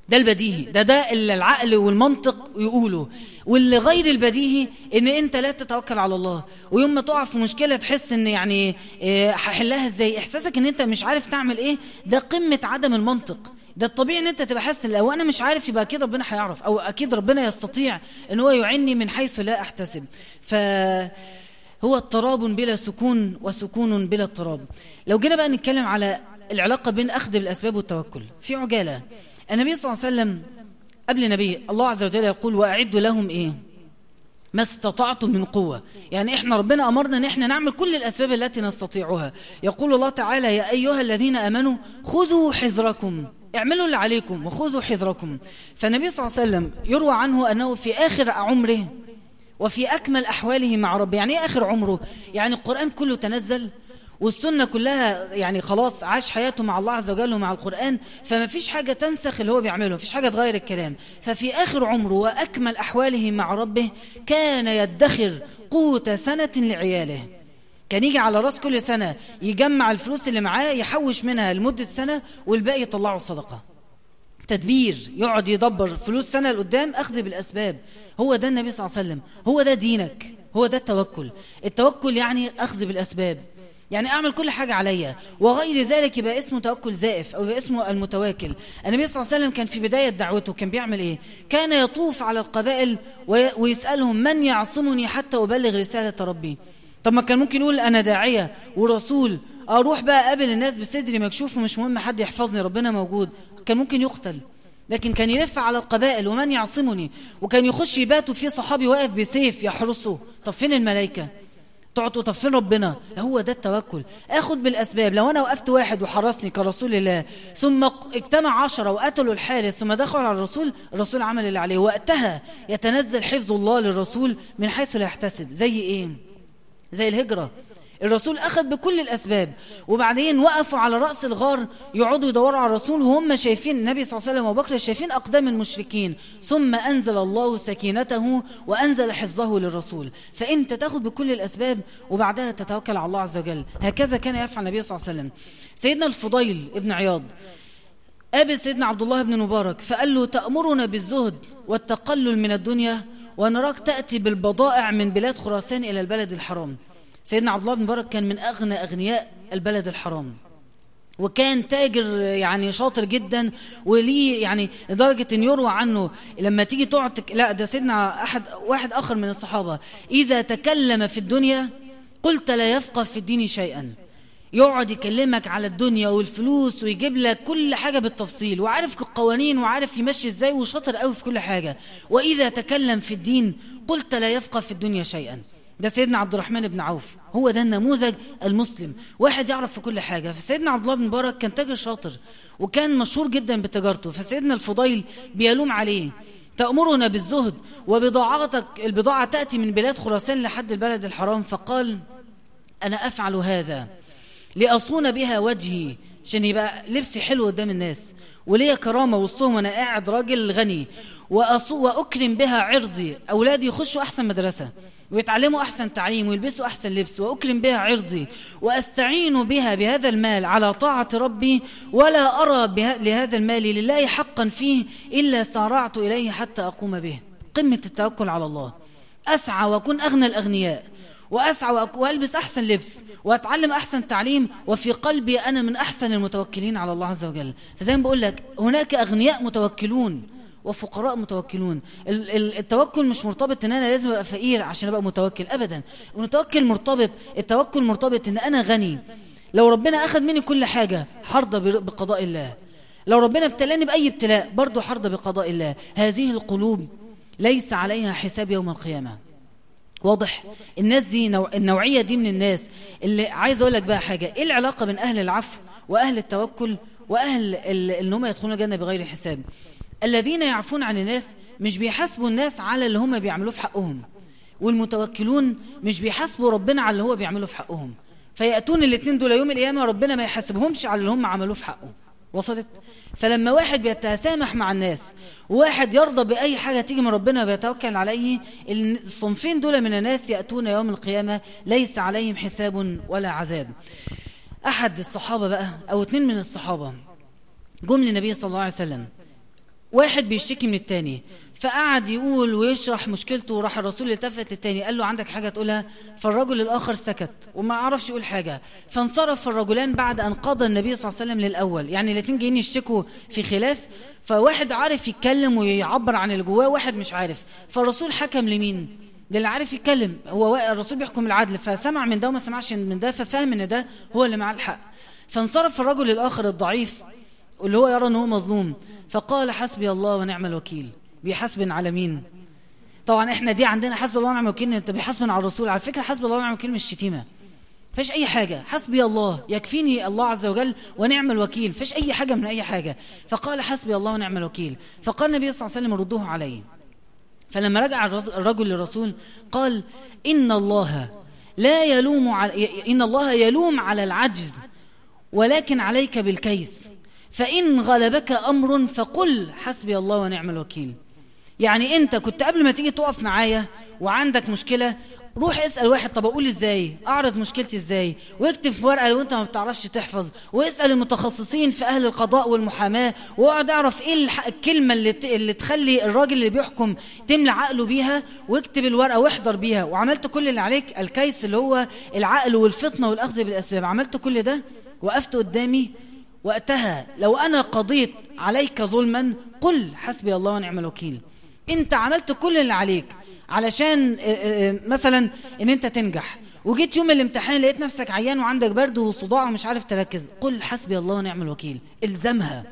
ده البديهي. ده ده اللي العقل والمنطق يقوله. واللي غير البديهي إن أنت لا تتوكل على الله. ويوم ما تقع في مشكلة تحس إن يعني إيه، هحلها إزاي؟ إحساسك إن أنت مش عارف تعمل إيه؟ ده قمة عدم المنطق. ده الطبيعي إن أنت تبقى حاسس لو أنا مش عارف يبقى أكيد ربنا هيعرف أو أكيد ربنا يستطيع إن هو يعني من حيث لا أحتسب. ف هو اضطراب بلا سكون وسكون بلا اضطراب. لو جينا بقى نتكلم على العلاقة بين أخذ بالأسباب والتوكل في عجالة. النبي صلى الله عليه وسلم قبل نبي الله عز وجل يقول وأعدوا لهم إيه؟ ما استطعتم من قوة. يعني إحنا ربنا أمرنا أن إحنا نعمل كل الأسباب التي نستطيعها. يقول الله تعالى يا أيها الذين أمنوا خذوا حذركم اعملوا اللي عليكم وخذوا حذركم. فالنبي صلى الله عليه وسلم يروى عنه أنه في آخر عمره وفي أكمل أحواله مع ربه يعني إيه آخر عمره؟ يعني القرآن كله تنزل والسنة كلها يعني خلاص عاش حياته مع الله عز وجل ومع القرآن فما فيش حاجة تنسخ اللي هو بيعمله فيش حاجة تغير الكلام. ففي آخر عمره وأكمل أحواله مع ربه كان يدخر قوت سنة لعياله. كان يجي على راس كل سنة يجمع الفلوس اللي معاه يحوش منها لمدة سنة والباقي يطلعه صدقة. تدبير يقعد يدبر فلوس سنة لقدام أخذ بالأسباب. هو ده النبي صلى الله عليه وسلم. هو ده دينك. هو ده التوكل. التوكل يعني أخذ بالأسباب. يعني أعمل كل حاجة عليا. وغير ذلك يبقى اسمه توكل زائف أو يبقى اسمه المتواكل. النبي صلى الله عليه وسلم كان في بداية دعوته كان بيعمل إيه؟ كان يطوف على القبائل ويسألهم من يعصمني حتى أبلغ رسالة ربي. طب ما كان ممكن يقول أنا داعية ورسول. أروح بقى أقابل الناس بصدري مكشوف ومش مهم حد يحفظني ربنا موجود. كان ممكن يقتل لكن كان يلف على القبائل ومن يعصمني؟ وكان يخش يباتوا في صحابي واقف بسيف يحرسه. طب فين الملائكة؟ تقعدوا طب فين ربنا؟ هو ده التوكل. آخد بالأسباب. لو أنا وقفت واحد وحرسني كرسول الله ثم اجتمع عشرة وقتلوا الحارس ثم دخلوا على الرسول الرسول عمل اللي عليه. وقتها يتنزل حفظ الله للرسول من حيث لا يحتسب. زي إيه؟ زي الهجرة. الرسول أخذ بكل الأسباب وبعدين وقفوا على رأس الغار يقعدوا يدوروا على الرسول وهم شايفين النبي صلى الله عليه وسلم وبكر شايفين أقدام المشركين. ثم أنزل الله سكينته وأنزل حفظه للرسول. فأنت تاخذ بكل الأسباب وبعدها تتوكل على الله عز وجل. هكذا كان يفعل النبي صلى الله عليه وسلم. سيدنا الفضيل ابن عياض قابل سيدنا عبد الله بن مبارك فقال له تأمرنا بالزهد والتقلل من الدنيا ونراك تأتي بالبضائع من بلاد خراسان إلى البلد الحرام. سيدنا عبد الله بن مبارك كان من أغنى أغنياء البلد الحرام. وكان تاجر يعني شاطر جدا وليه يعني لدرجة إن يروى عنه. لما تيجي تقعد. لا ده سيدنا احد واحد آخر من الصحابة. إذا تكلم في الدنيا قلت لا يفقه في الدين شيئا. يقعد يكلمك على الدنيا والفلوس ويجيب لك كل حاجة بالتفصيل وعارف القوانين وعارف يمشي إزاي وشاطر قوي في كل حاجة. وإذا تكلم في الدين قلت لا يفقه في الدنيا شيئا. ده سيدنا عبد الرحمن بن عوف. هو ده النموذج المسلم. واحد يعرف في كل حاجة. فسيدنا عبد الله بن مبارك كان تاجر شاطر وكان مشهور جدا بتجارته. فسيدنا الفضيل بيلوم عليه. تأمرنا بالزهد وبضاعتك البضاعة تأتي من بلاد خراسان لحد البلد الحرام. فقال أنا أفعل هذا لأصون بها وجهي عشان يبقى لبسي حلو قدام الناس وليا كرامة وسطهم وأنا قاعد راجل غني وأكرم بها عرضي. أولادي يخشوا أحسن مدرسة. ويتعلموا أحسن تعليم ويلبسوا أحسن لبس وأكرم بها عرضي وأستعين بها بهذا المال على طاعة ربي ولا أرى لهذا المال لله حقا فيه إلا سارعت إليه حتى أقوم به. قمة التوكل على الله. أسعى وأكون أغنى الأغنياء. وأسعى وألبس أحسن لبس. وأتعلم أحسن تعليم. وفي قلبي أنا من أحسن المتوكلين على الله عز وجل. فزي ما بقول لك هناك أغنياء متوكلون. وفقراء متوكلون. التوكل مش مرتبط إن أنا لازم أبقى فقير عشان أبقى متوكل ابدا. المتوكل مرتبط التوكل مرتبط إن أنا غني. لو ربنا اخذ مني كل حاجة حرضى بقضاء الله. لو ربنا ابتلاني بأي ابتلاء برضه حرضى بقضاء الله. هذه القلوب ليس عليها حساب يوم القيامة. واضح؟ الناس دي نوع النوعية دي من الناس اللي عايز أقول لك بقى حاجة. إيه العلاقة بين أهل العفو وأهل التوكل وأهل إن هم يدخلون الجنة بغير حساب؟ الذين يعفون عن الناس مش بيحاسبوا الناس على اللي هم بيعملوه في حقهم والمتوكلون مش بيحاسبوا ربنا على اللي هو بيعمله في حقهم. فيأتون الاثنين دول يوم القيامة ربنا ما يحاسبهمش على اللي هم عملوه في حقه وصلت؟ فلما واحد بيتسامح مع الناس وواحد يرضى بأي حاجة تيجي من ربنا ويتوكل عليه الصنفين دول من الناس يأتون يوم القيامة ليس عليهم حساب ولا عذاب. أحد الصحابة بقى أو اثنين من الصحابة جم للنبي صلى الله عليه وسلم. واحد بيشتكي من التاني. فقعد يقول ويشرح مشكلته وراح الرسول التفت للتاني قال له عندك حاجة تقولها؟ فالرجل الآخر سكت وما عرفش يقول حاجة. فانصرف الرجلان بعد أن قضى النبي صلى الله عليه وسلم للأول. يعني الاثنين جايين يشتكوا في خلاف. فواحد عارف يتكلم ويعبر عن اللي جواه واحد مش عارف. فالرسول حكم لمين؟ للي عارف يتكلم. هو الرسول بيحكم العدل. فسمع من ده وما سمعش من ده ففهم إن ده هو اللي معاه الحق. فانصرف الرجل الآخر الضعيف اللي هو يرى إن هو مظلوم. فقال حسبي الله ونعم الوكيل. بيحسبن على مين؟ طبعا إحنا دي عندنا حسبي الله ونعم الوكيل أنت بيحسبن على الرسول. على فكرة حسبي الله ونعم الوكيل مش شتيمة. فيش أي حاجة. حسبي الله. يكفيني الله عز وجل ونعم الوكيل. فيش أي حاجة من أي حاجة. فقال حسبي الله ونعم الوكيل. فقال النبي صلى الله عليه وسلم ردوه عليه. فلما رجع الرجل للرسول قال إن الله لا يلوم على إن الله يلوم على العجز ولكن عليك بالكيس. فإن غلبك أمر فقل حسبي الله ونعم الوكيل. يعني أنت كنت قبل ما تيجي تقف معايا وعندك مشكلة روح اسأل واحد طب أقول إزاي؟ أعرض مشكلتي إزاي؟ واكتب في ورقة لو أنت ما بتعرفش تحفظ واسأل المتخصصين في أهل القضاء والمحاماة واقعد أعرف إيه الكلمة اللي, اللي تخلي الراجل اللي بيحكم تملى عقله بيها واكتب الورقة واحضر بيها. وعملت كل اللي عليك الكيس اللي هو العقل والفطنة والأخذ بالأسباب. عملت كل ده؟ وقفت قدامي وقتها لو أنا قضيت عليك ظلما قل حسبي الله ونعم الوكيل. انت عملت كل اللي عليك علشان مثلا إن انت تنجح. وجيت يوم الامتحان لقيت نفسك عيان وعندك برد وصداع ومش عارف تركز. قل حسبي الله ونعم الوكيل. الزمها.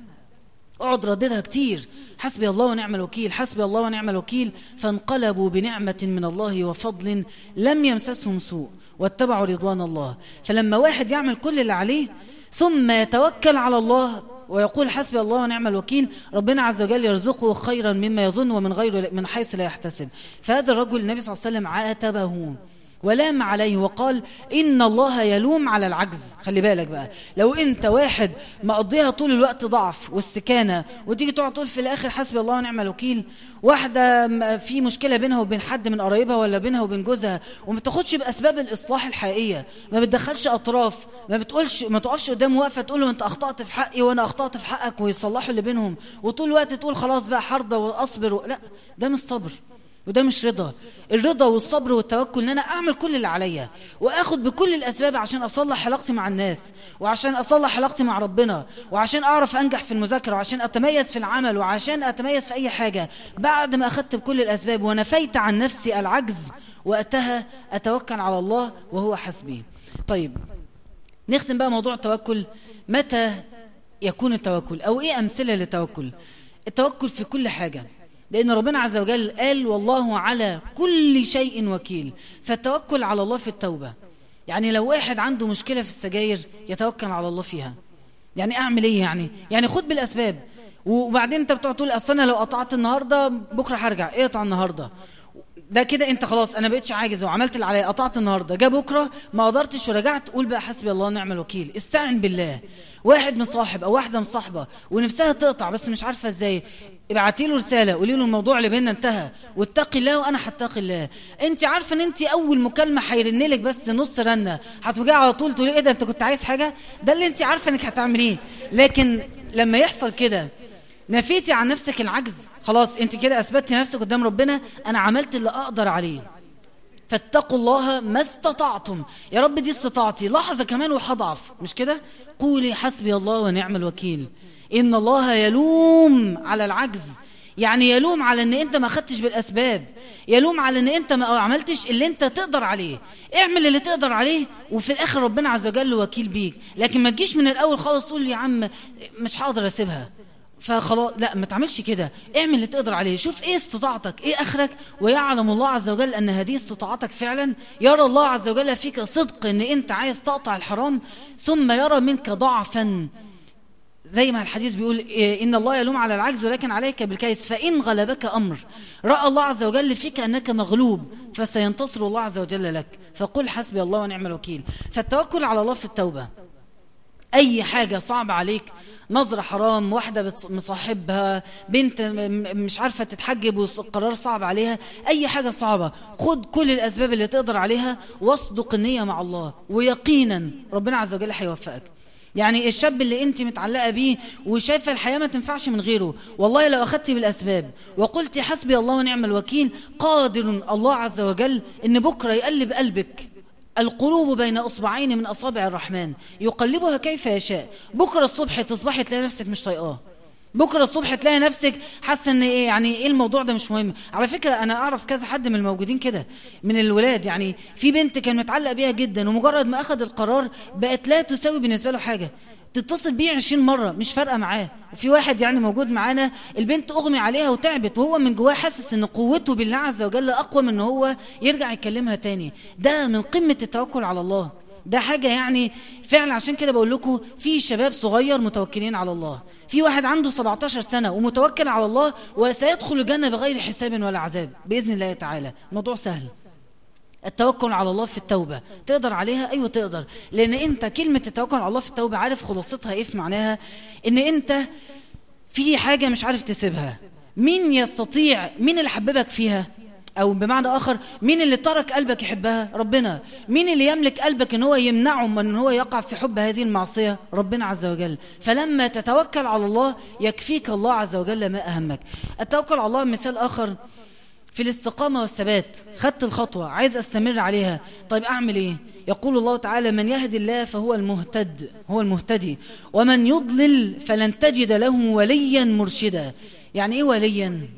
اقعد رددها كتير. حسبي الله ونعم الوكيل حسبي الله ونعم الوكيل. فانقلبوا بنعمة من الله وفضل لم يمسسهم سوء. واتبعوا رضوان الله. فلما واحد يعمل كل اللي عليه ثم يتوكل على الله ويقول حسبي الله ونعم الوكيل ربنا عز وجل يرزقه خيرا مما يظن ومن غير من حيث لا يحتسب. فهذا الرجل النبي صلى الله عليه وسلم عاتبه. ولام عليه وقال إن الله يلوم على العجز. خلي بالك بقى. لو أنت واحد مقضيها طول الوقت ضعف واستكانة وتيجي تقعد تقول في الآخر حسبي الله ونعم الوكيل واحدة في مشكلة بينها وبين حد من قرايبها ولا بينها وبين جوزها وما تاخدش بأسباب الإصلاح الحقيقية ما بتدخلش أطراف ما بتقولش ما تقفش قدام واقفة تقول له أنت أخطأت في حقي وأنا أخطأت في حقك ويصلحوا اللي بينهم وطول الوقت تقول خلاص بقى حرضة وأصبر و... لا ده مش صبر. وده مش رضا. الرضا والصبر والتوكل إن أنا أعمل كل اللي عليا وآخد بكل الأسباب عشان أصلح علاقتي مع الناس وعشان أصلح علاقتي مع ربنا وعشان أعرف أنجح في المذاكرة وعشان أتميز في العمل وعشان أتميز في أي حاجة. بعد ما أخدت بكل الأسباب ونفيت عن نفسي العجز وقتها أتوكل على الله وهو حسبي طيب نختم بقى موضوع التوكل. متى يكون التوكل؟ أو إيه أمثلة للتوكل؟ التوكل في كل حاجة. لأن ربنا عز وجل قال والله على كل شيء وكيل فالتوكل على الله في التوبة. يعني لو واحد عنده مشكلة في السجاير يتوكل على الله فيها. يعني أعمل إيه يعني؟ يعني خد بالأسباب. وبعدين أنت بتقعد تقول أصل أنا لو قطعت النهاردة بكرة هرجع. اقطع النهاردة؟ ده كده انت خلاص أنا بقيتش عاجز وعملت اللي عليا قطعت النهارده جه بكره ما قدرتش ورجعت قول بقى حسبي الله ونعم الوكيل. استعن بالله. واحد مصاحب أو واحدة مصاحبه ونفسها تقطع بس مش عارفة إزاي. ابعتي له رسالة قولي له الموضوع اللي بيننا انتهى. واتقي الله وأنا هتقي الله. انت عارفة إن انت أول مكالمة هيرن لك بس نص رنة. هتوجعي على طول تقولي إيه ده أنت كنت عايز حاجة؟ ده اللي انت عارفة إنك هتعمليه. لكن لما يحصل كده نفيتي عن نفسك العجز. خلاص انت كده اثبتي نفسك قدام ربنا أنا عملت اللي أقدر عليه. فاتقوا الله ما استطعتم. يا رب دي استطاعتي. لحظة كمان وهضعف. مش كده؟ قولي حسبي الله ونعم الوكيل. إن الله يلوم على العجز. يعني يلوم على إن أنت ما خدتش بالأسباب. يلوم على إن أنت ما عملتش اللي أنت تقدر عليه. اعمل اللي تقدر عليه وفي الآخر ربنا عز وجل وكيل بيك. لكن ما تجيش من الأول خالص تقول يا عم مش هقدر أسيبها. فخلاص لا ما تعملش كده. اعمل اللي تقدر عليه. شوف إيه استطاعتك إيه اخرك. ويعلم الله عز وجل أن هذه استطاعتك فعلا. يرى الله عز وجل فيك صدق إن أنت عايز تقطع الحرام ثم يرى منك ضعفا. زي ما الحديث بيقول إيه إن الله يلوم على العجز ولكن عليك بالكيس. فإن غلبك أمر. رأى الله عز وجل فيك أنك مغلوب فسينتصر الله عز وجل لك. فقل حسبي الله ونعم الوكيل. فالتوكل على الله في التوبة. أي حاجة صعبة عليك نظرة حرام واحدة مصاحبها بنت مش عارفة تتحجب والقرار صعب عليها أي حاجة صعبة. خد كل الأسباب اللي تقدر عليها واصدق النية مع الله ويقينا ربنا عز وجل هيوفقك. يعني الشاب اللي أنت متعلقة بيه وشايفة الحياة ما تنفعش من غيره والله لو أخدت بالأسباب وقلت حسبي الله ونعم الوكيل قادر الله عز وجل إن بكرة يقلب قلبك. القلوب بين أصبعين من أصابع الرحمن. يقلبها كيف يشاء. بكرة الصبح تصبحي تلاقي نفسك مش طايقاه. بكرة الصبح تلاقي نفسك حاسة إن إيه يعني إيه الموضوع ده مش مهم. على فكرة أنا أعرف كذا حد من الموجودين كده من الولاد. يعني في بنت كان متعلق بيها جدا ومجرد ما اخذ القرار بقت لا تساوي بالنسبة له حاجة. تتصل بيه 20 مرة مش فارقة معاه. وفي واحد يعني موجود معانا البنت أغمي عليها وتعبت وهو من جواه حاسس إن قوته بالله عز وجل أقوى من إن هو يرجع يكلمها تاني. ده من قمة التوكل على الله. ده حاجة يعني فعلا عشان كده بقول لكم في شباب صغير متوكلين على الله. في واحد عنده 17 سنة ومتوكل على الله وسيدخل الجنة بغير حساب ولا عذاب بإذن الله تعالى. الموضوع سهل. التوكل على الله في التوبة. تقدر عليها؟ أيوة تقدر. لأن أنت كلمة التوكل على الله في التوبة عارف خلاصتها إيه في معناها؟ أن أنت في حاجة مش عارف تسيبها. مين يستطيع؟ مين اللي حببك فيها؟ أو بمعنى آخر مين اللي ترك قلبك يحبها؟ ربنا. مين اللي يملك قلبك إن هو يمنعه من إن هو يقع في حب هذه المعصية؟ ربنا عز وجل. فلما تتوكل على الله يكفيك الله عز وجل ما أهمك. التوكل على الله مثال آخر. في الاستقامة والثبات. خدت الخطوة عايز أستمر عليها. طيب أعمل إيه؟ يقول الله تعالى من يهدي الله فهو المهتد هو المهتدي. ومن يضلل فلن تجد له وليا مرشدا. يعني إيه وليا؟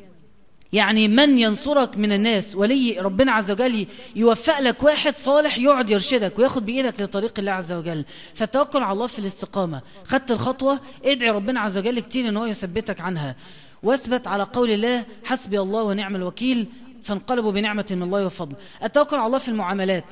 يعني من ينصرك من الناس؟ ولي ربنا عز وجل يوفق لك واحد صالح يقعد يرشدك وياخد بإيدك لطريق الله عز وجل. فالتوكل على الله في الاستقامة. خدت الخطوة؟ ادعي ربنا عز وجل كتير إن هو يثبتك عنها. واثبت على قول الله حسبي الله ونعم الوكيل فانقلبوا بنعمة من الله وفضل. التوكل على الله في المعاملات.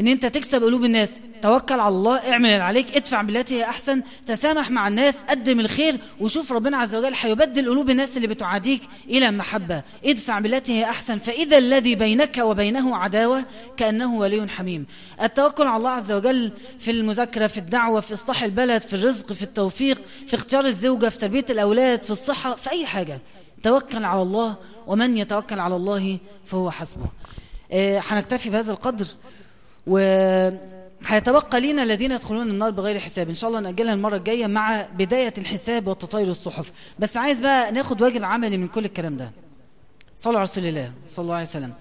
إن أنت تكسب قلوب الناس. توكل على الله اعمل اللي عليك ادفع بالتي هي أحسن. تسامح مع الناس قدم الخير وشوف ربنا عز وجل هيبدل قلوب الناس اللي بتعاديك إلى محبة. ادفع بالتي هي أحسن. فإذا الذي بينك وبينه عداوة كأنه ولي حميم. التوكل على الله عز وجل في المذاكرة في الدعوة في اصلاح البلد في الرزق في التوفيق في اختيار الزوجة في تربية الأولاد في الصحة في أي حاجة. توكل على الله ومن يتوكل على الله فهو حسبه. آه، هنكتفي بهذا القدر. وهيتبقى لنا الذين يدخلون النار بغير حساب. إن شاء الله نأجلها المرة الجاية مع بداية الحساب وتطاير الصحف. بس عايز بقى ناخد واجب عملي من كل الكلام ده. صلوا على رسول الله صلى الله عليه وسلم.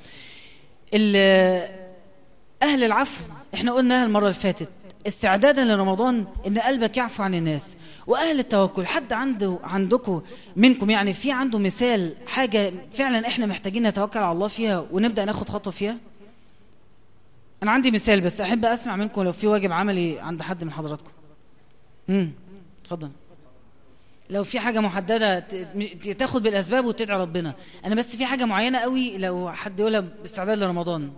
أهل العفو إحنا قلناها المرة اللي فاتت استعدادا لرمضان إن قلبك يعفو عن الناس. وأهل التوكل حد عنده عندكم منكم يعني في عنده مثال حاجة فعلا إحنا محتاجين نتوكل على الله فيها ونبدأ ناخد خطوة فيها؟ أنا عندي مثال بس أحب أسمع منكم لو في واجب عملي عند حد من حضراتكم. امم اتفضل. لو في حاجة محددة تاخد بالأسباب وتدعي ربنا. أنا بس في حاجة معينة قوي لو حد يقولها باستعداد لرمضان.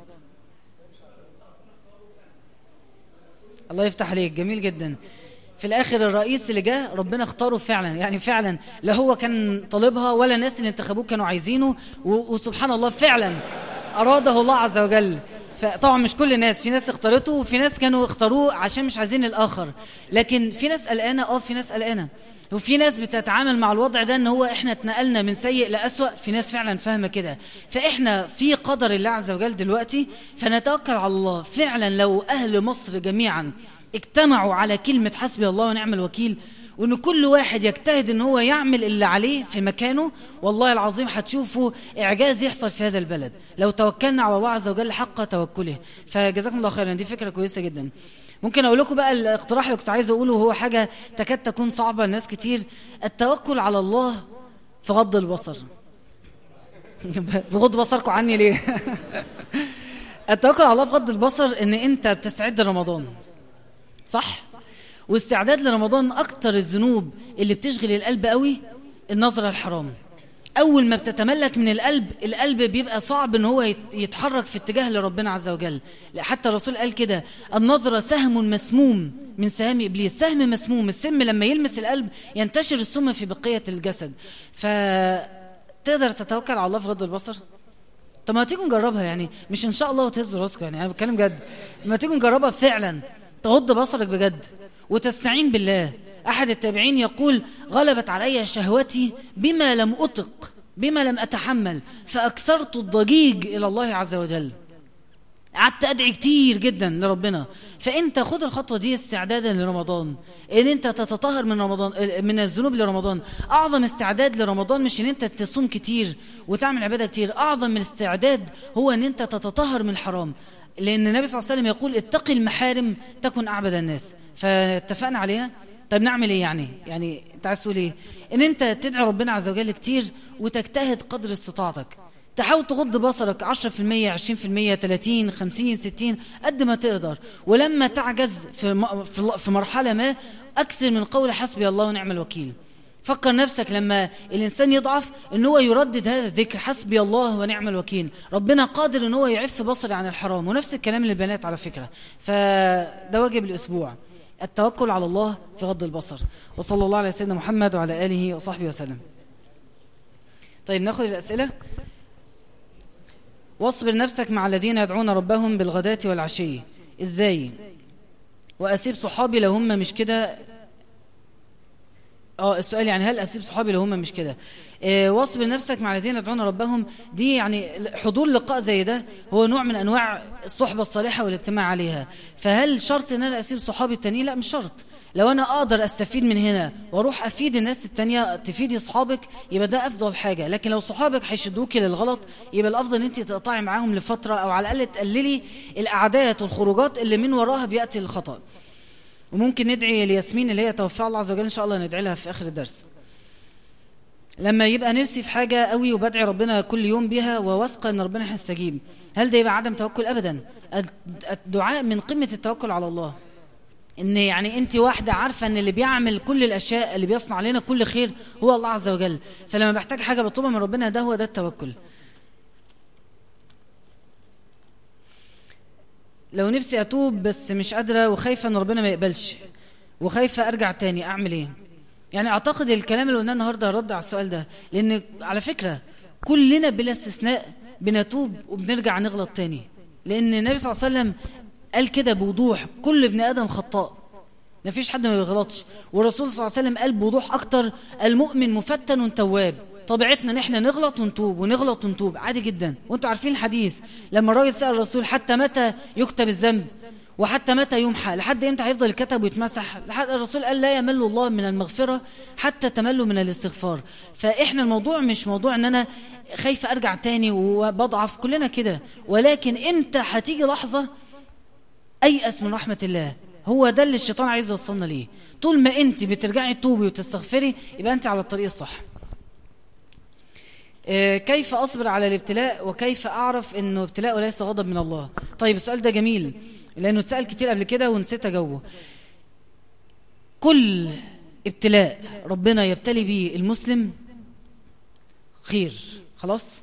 الله يفتح عليك. جميل جدا. في الآخر الرئيس اللي جه ربنا اختاره فعلا. يعني فعلا لا هو كان طالبها ولا الناس اللي انتخبوه كانوا عايزينه وسبحان الله فعلا أراده الله عز وجل. فطبعا مش كل الناس في ناس اختارته وفي ناس كانوا اختاروه عشان مش عايزين الآخر. لكن في ناس قلقانة آه في ناس قلقانة. وفي ناس بتتعامل مع الوضع ده إن هو إحنا اتنقلنا من سيء لأسوأ في ناس فعلا فاهمة كده. فإحنا في قدر الله عز وجل دلوقتي فنتوكل على الله. فعلا لو أهل مصر جميعا اجتمعوا على كلمة حسبي الله ونعم الوكيل وإن كل واحد يجتهد إن هو يعمل اللي عليه في مكانه والله العظيم هتشوفوا إعجاز يحصل في هذا البلد. لو توكلنا على الله عز وجل حق توكله. فجزاكم الله خيرا. دي فكرة كويسة جدا. ممكن أقول لكم بقى الاقتراح اللي كنت عايز أقوله هو حاجة تكاد تكون صعبة لناس كتير. التوكل على الله في غض البصر. بغض بصركم عني ليه؟ التوكل على الله في غض البصر إن أنت بتستعد رمضان صح؟ واستعداد لرمضان أكتر الذنوب اللي بتشغل القلب قوي؟ النظرة الحرام. أول ما بتتملك من القلب القلب بيبقى صعب إن هو يتحرك في اتجاه لربنا عز وجل. حتى الرسول قال كده النظرة سهم مسموم من سهام إبليس. سهم مسموم السم لما يلمس القلب ينتشر السم في بقية الجسد. فتقدر تتوكل على الله في غض البصر؟ طب ما تيجوا نجربها يعني. مش إن شاء الله وتهزوا راسكم يعني. أنا بتكلم جد. ما تيجوا نجربها فعلا. تغض بصرك بجد. وتستعين بالله. أحد التابعين يقول غلبت علي شهوتي بما لم أطق بما لم أتحمل فأكثرت الضجيج إلى الله عز وجل. قعدت أدعي كتير جدا لربنا. فأنت خد الخطوة دي استعدادا لرمضان. إن أنت تتطهر من رمضان من الذنوب لرمضان. أعظم استعداد لرمضان مش إن أنت تصوم كتير وتعمل عبادة كتير. أعظم الاستعداد هو إن أنت تتطهر من الحرام. لأن النبي صلى الله عليه وسلم يقول اتقي المحارم تكن أعبد الناس. فاتفقنا عليها؟ طيب نعمل إيه يعني؟ يعني أنت عايز تقول إيه؟ إن أنت تدعي ربنا عز وجل كتير وتجتهد قدر استطاعتك. تحاول تغض بصرك 10% 20% 30 50 60 قد ما تقدر. ولما تعجز في في مرحلة ما أكثر من قول حسبي الله ونعم الوكيل. فكر نفسك لما الإنسان يضعف إن هو يردد هذا الذكر. حسبي الله ونعم الوكيل. ربنا قادر إن هو يعف بصري عن الحرام. ونفس الكلام للبنات على فكرة. فده واجب الأسبوع. التوكل على الله في غض البصر. وصلى الله على سيدنا محمد وعلى آله وصحبه وسلم. طيب ناخذ الأسئلة. واصبر نفسك مع الذين يدعون ربهم بالغداة والعشي. إزاي؟ وأسيب صحابي لو هم مش كده؟ آه السؤال يعني هل أسيب صحابي لو هم مش كده؟ آه واصبر نفسك مع الذين يدعون ربهم. دي يعني حضور لقاء زي ده هو نوع من أنواع الصحبة الصالحة والاجتماع عليها. فهل شرط إن أنا أسيب صحابي التانيين؟ لا مش شرط. لو أنا أقدر أستفيد من هنا وأروح أفيد الناس التانية تفيدي اصحابك يبقى ده أفضل حاجة. لكن لو صحابك هيشدوكي للغلط يبقى الأفضل إن انت تقطعي معاهم لفترة أو على الأقل تقللي الأعداد والخروجات اللي من وراها بيأتي الخطأ. وممكن ندعي لياسمين اللي هي توفى الله عز وجل إن شاء الله ندعي لها في آخر الدرس. لما يبقى نفسي في حاجة قوي وبدعي ربنا كل يوم بها وواثقة إن ربنا هيستجيب هل ده يبقى عدم توكل ابدا؟ الدعاء من قمة التوكل على الله. إن يعني أنت واحدة عارفة إن اللي بيعمل كل الأشياء اللي بيصنع لنا كل خير هو الله عز وجل. فلما بحتاج حاجة بطلبها من ربنا ده هو ده التوكل. لو نفسي أتوب بس مش قادرة وخايفة إن ربنا ما يقبلش. وخايفة أرجع تاني أعمل إيه؟ يعني أعتقد الكلام اللي قلناه النهارده رد على السؤال ده. لأن على فكرة كلنا بلا استثناء بنتوب وبنرجع نغلط تاني. لأن النبي صلى الله عليه وسلم قال كده بوضوح كل ابن آدم خطاء. ما فيش حد ما بيغلطش. والرسول صلى الله عليه وسلم قال بوضوح أكتر المؤمن مفتن تواب طبيعتنا إن إحنا نغلط ونتوب ونغلط ونتوب. عادي جدا. وأنتوا عارفين الحديث. لما الراجل سأل الرسول حتى متى يكتب الذنب؟ وحتى متى يمحى؟ لحد إمتى هيفضل الكتب ويتمسح؟ لحد الرسول قال لا يمل الله من المغفرة حتى تمل من الاستغفار. فإحنا الموضوع مش موضوع إن أنا خايفة أرجع تاني وبضعف. كلنا كده. ولكن انت هتيجي لحظة أيأس من رحمة الله؟ هو ده اللي الشيطان عايز يوصلنا ليه. طول ما أنت بترجعي تتوبي وتستغفري يبقى أنت على الطريق الصح. كيف أصبر على الابتلاء وكيف أعرف أنه ابتلاء ليس غضب من الله؟ طيب السؤال ده جميل لأنه اتسأل كتير قبل كده ونسيت أجاوبه. كل ابتلاء ربنا يبتلي به المسلم خير. خلاص؟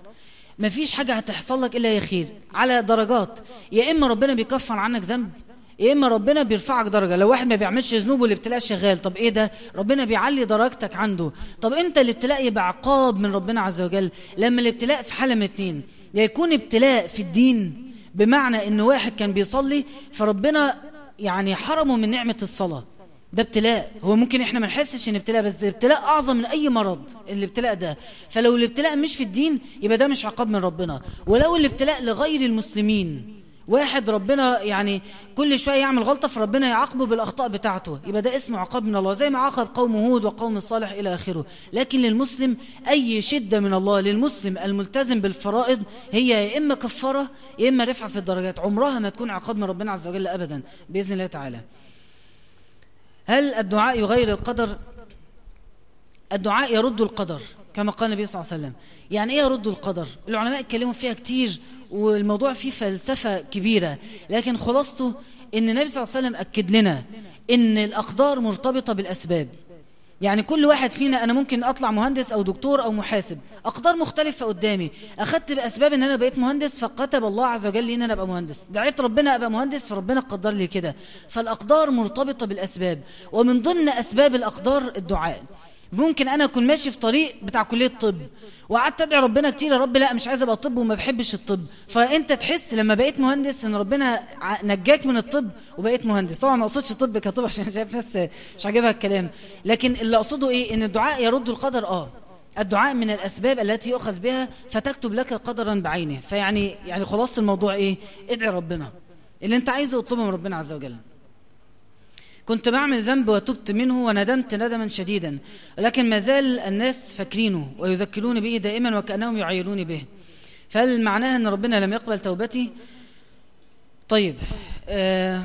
مفيش حاجة هتحصل لك إلا هي خير على درجات. يا إما ربنا بيكفر عنك ذنب يا اما ربنا بيرفعك درجة. لو واحد ما بيعملش ذنوب والابتلاء شغال طب إيه ده؟ ربنا بيعلي درجتك عنده. طب أنت الابتلاء يبقى عقاب من ربنا عز وجل. لما الابتلاء في حالة من اتنين يا يكون ابتلاء في الدين بمعنى إن واحد كان بيصلي فربنا يعني حرمه من نعمة الصلاة. ده ابتلاء. هو ممكن إحنا ما نحسش إن ابتلاء بس ابتلاء أعظم من أي مرض الابتلاء ده. فلو الابتلاء مش في الدين يبقى ده مش عقاب من ربنا. ولو الابتلاء لغير المسلمين واحد ربنا يعني كل شوية يعمل غلطة فربنا يعاقبه بالأخطاء بتاعته. يبقى ده اسمه عقاب من الله زي ما عاقب قوم هود وقوم صالح إلى آخره. لكن للمسلم أي شدة من الله للمسلم الملتزم بالفرائض هي يا إما كفارة يا إما رفعة في الدرجات. عمرها ما تكون عقاب من ربنا عز وجل أبدا بإذن الله تعالى. هل الدعاء يغير القدر؟ الدعاء يرد القدر. كما قال النبي صلى الله عليه وسلم. يعني إيه يرد القدر؟ العلماء اتكلموا فيها كتير والموضوع فيه فلسفة كبيرة لكن خلاصته إن النبي صلى الله عليه وسلم أكد لنا إن الأقدار مرتبطة بالأسباب. يعني كل واحد فينا أنا ممكن أطلع مهندس أو دكتور أو محاسب أقدار مختلفة قدامي. أخدت بأسباب أن أنا بقيت مهندس فكتب الله عز وجل لي أن أنا أبقى مهندس. دعيت ربنا أبقى مهندس فربنا قدر لي كده. فالأقدار مرتبطة بالأسباب ومن ضمن أسباب الأقدار الدعاء. ممكن أنا أكون ماشي في طريق بتاع كلية طب وقعدت أدعي ربنا كتير يا رب لا مش عايز أبقى طب وما بحبش الطب. فأنت تحس لما بقيت مهندس إن ربنا نجاك من الطب وبقيت مهندس. طبعا ما أقصدش طب كطب عشان شايف ناس مش عاجبها الكلام. لكن اللي أقصده إيه؟ إن الدعاء يرد القدر آه. الدعاء من الأسباب التي يؤخذ بها فتكتب لك قدرا بعينه. فيعني يعني خلاص الموضوع إيه؟ ادعي ربنا. اللي أنت عايزه اطلبه من ربنا عز وجل. كنت بعمل ذنب وتبت منه وندمت ندما شديدا. ولكن ما زال الناس فاكرينه ويذكرون به دائما وكأنهم يعيرون به. فهل معناها أن ربنا لم يقبل توبتي؟ طيب آه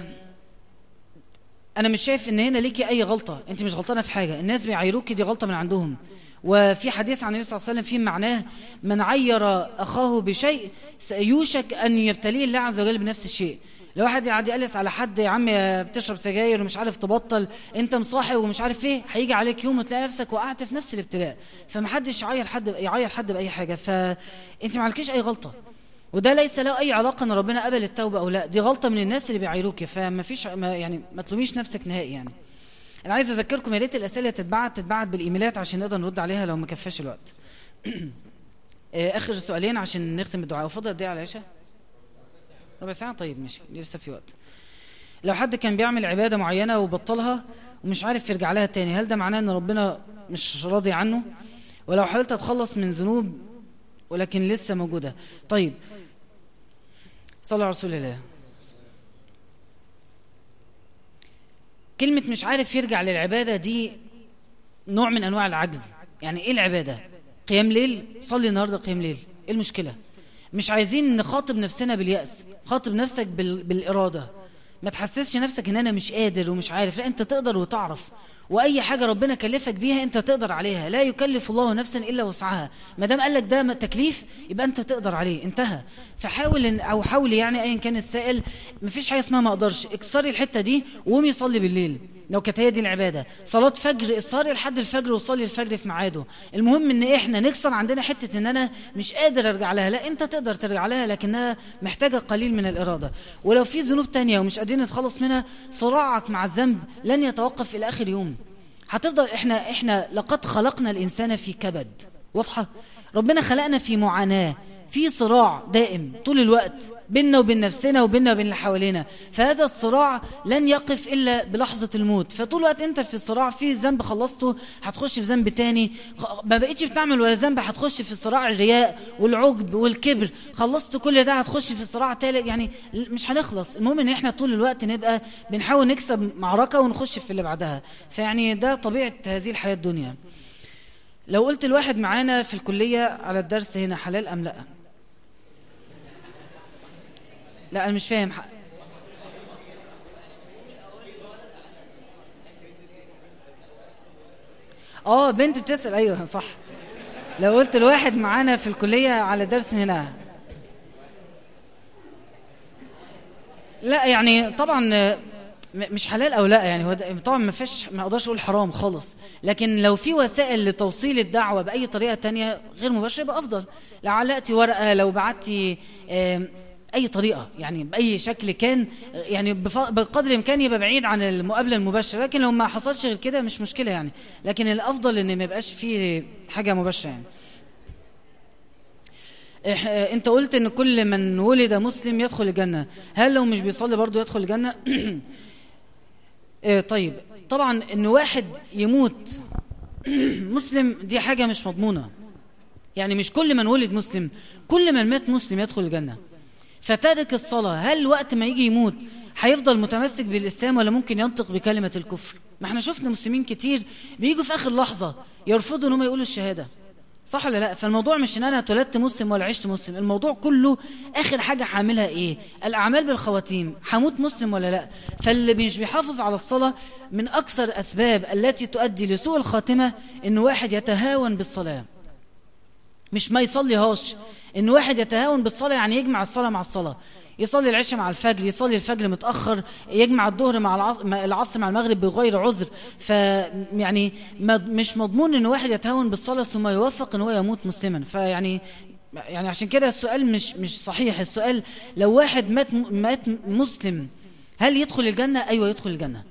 أنا مش شايف أن هنا ليكي أي غلطة. أنت مش غلطانة في حاجة. الناس بيعيروك دي غلطة من عندهم. وفي حديث عن النبي صلى الله عليه وسلم فيه معناه من عير أخاه بشيء سيوشك أن يبتليه الله عز وجل بنفس الشيء. لو واحد قاعد يقلس على حد يا عم بتشرب سجاير ومش عارف تبطل انت مصاحب ومش عارف إيه. هيجي عليك يوم وتلاقي نفسك وقعت في نفس الابتلاء. فمحدش يعير حد يعير حد بأي حاجة. فانت ما عليكيش أي غلطة. وده ليس له أي علاقة إن ربنا قبل التوبة أو لا. دي غلطة من الناس اللي بيعيروك. فما فيش ما يعني ما تلوميش نفسك نهائي يعني. أنا عايز أذكركم يا ريت الأسئلة تتبعت تتبعت بالإيميلات عشان نقدر نرد عليها لو ما كفاش الوقت. آخر سؤالين عشان نختم الدعاء وفضل دي على العشاء. ربع ساعة؟ طيب ماشي. لسه في وقت. لو حد كان بيعمل عبادة معينة وبطلها ومش عارف يرجع لها تاني هل ده معناه إن ربنا مش راضي عنه؟ ولو حاولت اتخلص من ذنوب ولكن لسه موجودة. طيب. صلى على رسول الله. كلمة مش عارف يرجع للعبادة دي نوع من أنواع العجز. يعني إيه العبادة؟ قيام ليل؟ صلي النهاردة قيام ليل. إيه المشكلة؟ مش عايزين نخاطب نفسنا باليأس. خاطب نفسك بال... بالإرادة. ما تحسسش نفسك إن أنا مش قادر ومش عارف. لا أنت تقدر وتعرف. وأي حاجة ربنا كلفك بيها أنت تقدر عليها. لا يكلف الله نفسا إلا وسعها. ما دام قال لك ده تكليف يبقى أنت تقدر عليه. انتهى. فحاول أو حاول يعني ايا كان السائل مفيش حاجة اسمها ما أقدرش. اكسري الحتة دي وقومي صلي بالليل. لو كانت هي دي العبادة. صلاة فجر اصري لحد الفجر وصلي الفجر في ميعاده. المهم إن إحنا نكسر عندنا حتة إن أنا مش قادر أرجع لها. لا أنت تقدر ترجع لها لكنها محتاجة قليل من الإرادة. ولو في ذنوب تانية ومش قادرين نتخلص منها صراعك مع الذنب لن يتوقف إلى آخر يوم. هتفضل إحنا إحنا لقد خلقنا الإنسان في كبد. واضحة؟ ربنا خلقنا في معاناة. في صراع دائم طول الوقت بيننا وبين نفسنا وبيننا وبين اللي حوالينا. فهذا الصراع لن يقف إلا بلحظة الموت. فطول الوقت أنت في صراع في ذنب خلصته هتخش في ذنب تاني. ما بقيتش بتعمل ولا ذنب هتخش في صراع الرياء والعجب والكبر. خلصت كل ده هتخش في صراع تالت. يعني مش هنخلص. المهم إن إحنا طول الوقت نبقى بنحاول نكسب معركة ونخش في اللي بعدها. فيعني ده طبيعة هذه الحياة الدنيا. لو قلت الواحد معانا في الكلية على الدرس هنا حلال أم لأ؟ لا أنا مش فاهم. حق. آه بنت بتسأل. أيوه صح. لو قلت الواحد معانا في الكلية على درس هنا. لا يعني طبعا مش حلال أو لا يعني هو طبعا ما فيش ما أقدرش أقول حرام خالص. لكن لو في وسائل لتوصيل الدعوة بأي طريقة تانية غير مباشرة يبقى أفضل. لو علقتي ورقة لو بعتي اي طريقة يعني بأي شكل كان يعني بقدر الإمكان يبقى بعيد عن المقابلة المباشرة لكن لو ما حصلش غير كده مش مشكلة يعني. لكن الأفضل إن ما يبقاش فيه حاجة مباشرة يعني. أنت قلت إن كل من ولد مسلم يدخل الجنة. هل لو مش بيصلي برضه يدخل الجنة؟ طيب. طبعا إن واحد يموت مسلم دي حاجة مش مضمونة. يعني مش كل من ولد مسلم كل من مات مسلم يدخل الجنة. فتارك الصلاة هل وقت ما يجي يموت هيفضل متمسك بالإسلام ولا ممكن ينطق بكلمة الكفر؟ ما إحنا شفنا مسلمين كتير بيجوا في آخر لحظة يرفضوا إن هم يقولوا الشهادة. صح ولا لا؟ فالموضوع مش إن أنا اتولدت مسلم ولا عشت مسلم الموضوع كله آخر حاجة هعملها إيه؟ الأعمال بالخواتيم هموت مسلم ولا لا؟ فاللي مش بيحافظ على الصلاة من أكثر أسباب التي تؤدي لسوء الخاتمة إن واحد يتهاون بالصلاة. مش ما يصليهاش. إن واحد يتهاون بالصلاة يعني يجمع الصلاة مع الصلاة. يصلي العشاء مع الفجر يصلي الفجر متأخر يجمع الظهر مع العصر مع المغرب بغير عذر. ف يعني مش مضمون إن واحد يتهاون بالصلاة ثم يوفق إن هو يموت مسلما. فيعني يعني عشان كده السؤال مش مش صحيح. السؤال لو واحد مات مات مسلم هل يدخل الجنة؟ أيوه يدخل الجنة.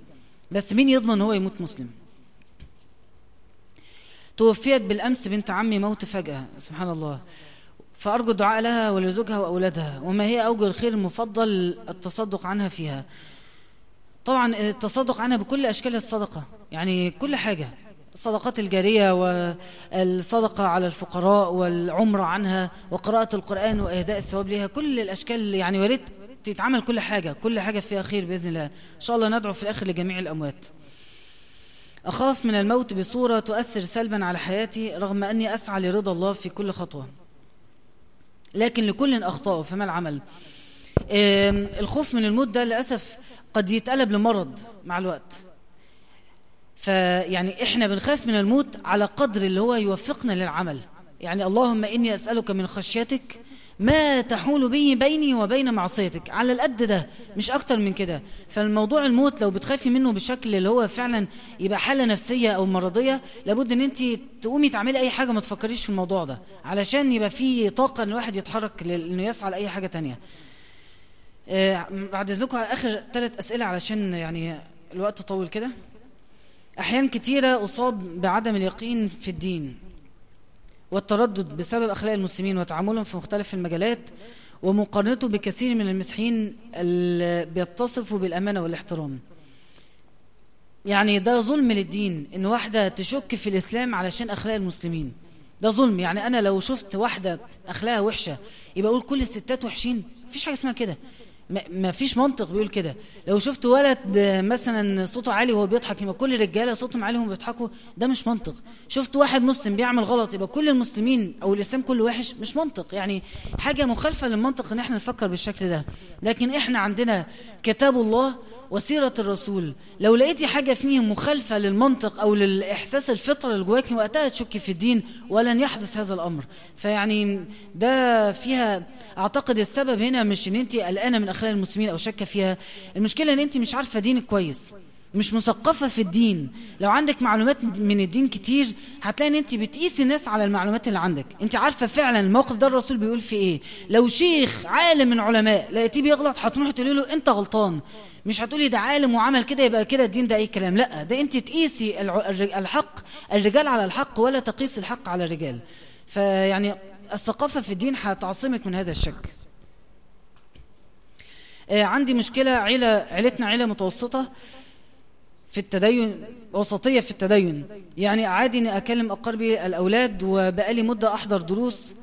بس مين يضمن هو يموت مسلم؟ توفيت بالأمس بنت عمي موت فجأة سبحان الله. فأرجو الدعاء لها ولزوجها وأولادها وما هي أوجه الخير المفضل التصدق عنها فيها. طبعا التصدق عنها بكل أشكال الصدقة يعني كل حاجة. الصدقات الجارية والصدقة على الفقراء والعمرة عنها وقراءة القرآن وإهداء الثواب لها كل الأشكال يعني وريت تتعمل كل حاجة كل حاجة فيها خير بإذن الله. إن شاء الله ندعو في الآخر لجميع الأموات. أخاف من الموت بصورة تؤثر سلبا على حياتي رغم أني أسعى لرضا الله في كل خطوة. لكن لكل أخطاء فما العمل؟ الخوف من الموت ده للأسف قد يتقلب لمرض مع الوقت. فيعني إحنا بنخاف من الموت على قدر اللي هو يوفقنا للعمل. يعني اللهم إني أسألك من خشيتك ما تحول به بيني وبين معصيتك. على القد ده مش أكتر من كده. فالموضوع الموت لو بتخافي منه بشكل اللي هو فعلا يبقى حالة نفسية أو مرضية لابد أن أنت تقومي تعملي أي حاجة ما تفكريش في الموضوع ده. علشان يبقى في طاقة أن الواحد يتحرك لأنه يسعى لأي حاجة تانية. آه بعد إذنكم آخر ثلاث أسئلة علشان يعني الوقت طول كده. أحيان كتيرة أصاب بعدم اليقين في الدين. والتردد بسبب أخلاق المسلمين وتعاملهم في مختلف المجالات ومقارنته بكثير من المسيحيين اللي بيتصفوا بالأمانة والاحترام. يعني ده ظلم للدين إن واحدة تشك في الإسلام علشان أخلاق المسلمين. ده ظلم. يعني أنا لو شفت واحدة أخلاقها وحشة يبقى أقول كل الستات وحشين؟ مفيش حاجة اسمها كده. ما فيش منطق بيقول كده. لو شفت ولد مثلا صوته عالي وهو بيضحك يبقى كل الرجالة صوتهم عالي وهم بيضحكوا ده مش منطق. شفت واحد مسلم بيعمل غلط يبقى كل المسلمين أو الإسلام كله وحش مش منطق. يعني حاجة مخالفة للمنطق إن إحنا نفكر بالشكل ده. لكن إحنا عندنا كتاب الله وسيرة الرسول. لو لقيتي حاجة فيهم مخالفة للمنطق أو للإحساس الفطرة اللي جواك وقتها تشكي في الدين ولن يحدث هذا الأمر. فيعني ده فيها أعتقد السبب هنا مش إن أنت قلقانة من أخلاق المسلمين أو شاكة فيها. المشكلة إن أنت مش عارفة دينك كويس. مش مثقفة في الدين. لو عندك معلومات من الدين كتير هتلاقي إن أنت بتقيسي الناس على المعلومات اللي عندك. أنت عارفة فعلا الموقف ده الرسول بيقول في إيه. لو شيخ عالم من علماء لقيتيه بيغلط هتروحي تقولي له أنت غلطان. مش هتقولي ده عالم وعمل كده يبقى كده الدين ده أي كلام. لأ ده أنت تقيسي الحق. الرجال على الحق ولا تقيس الحق على الرجال. فيعني الثقافة في الدين هتعصمك من هذا الشك آه عندي مشكلة عيلة عيلتنا عيلة متوسطة. في التدين وسطية في التدين. يعني عادي إني أكلم اقربي الأولاد وبقالي مدة أحضر دروس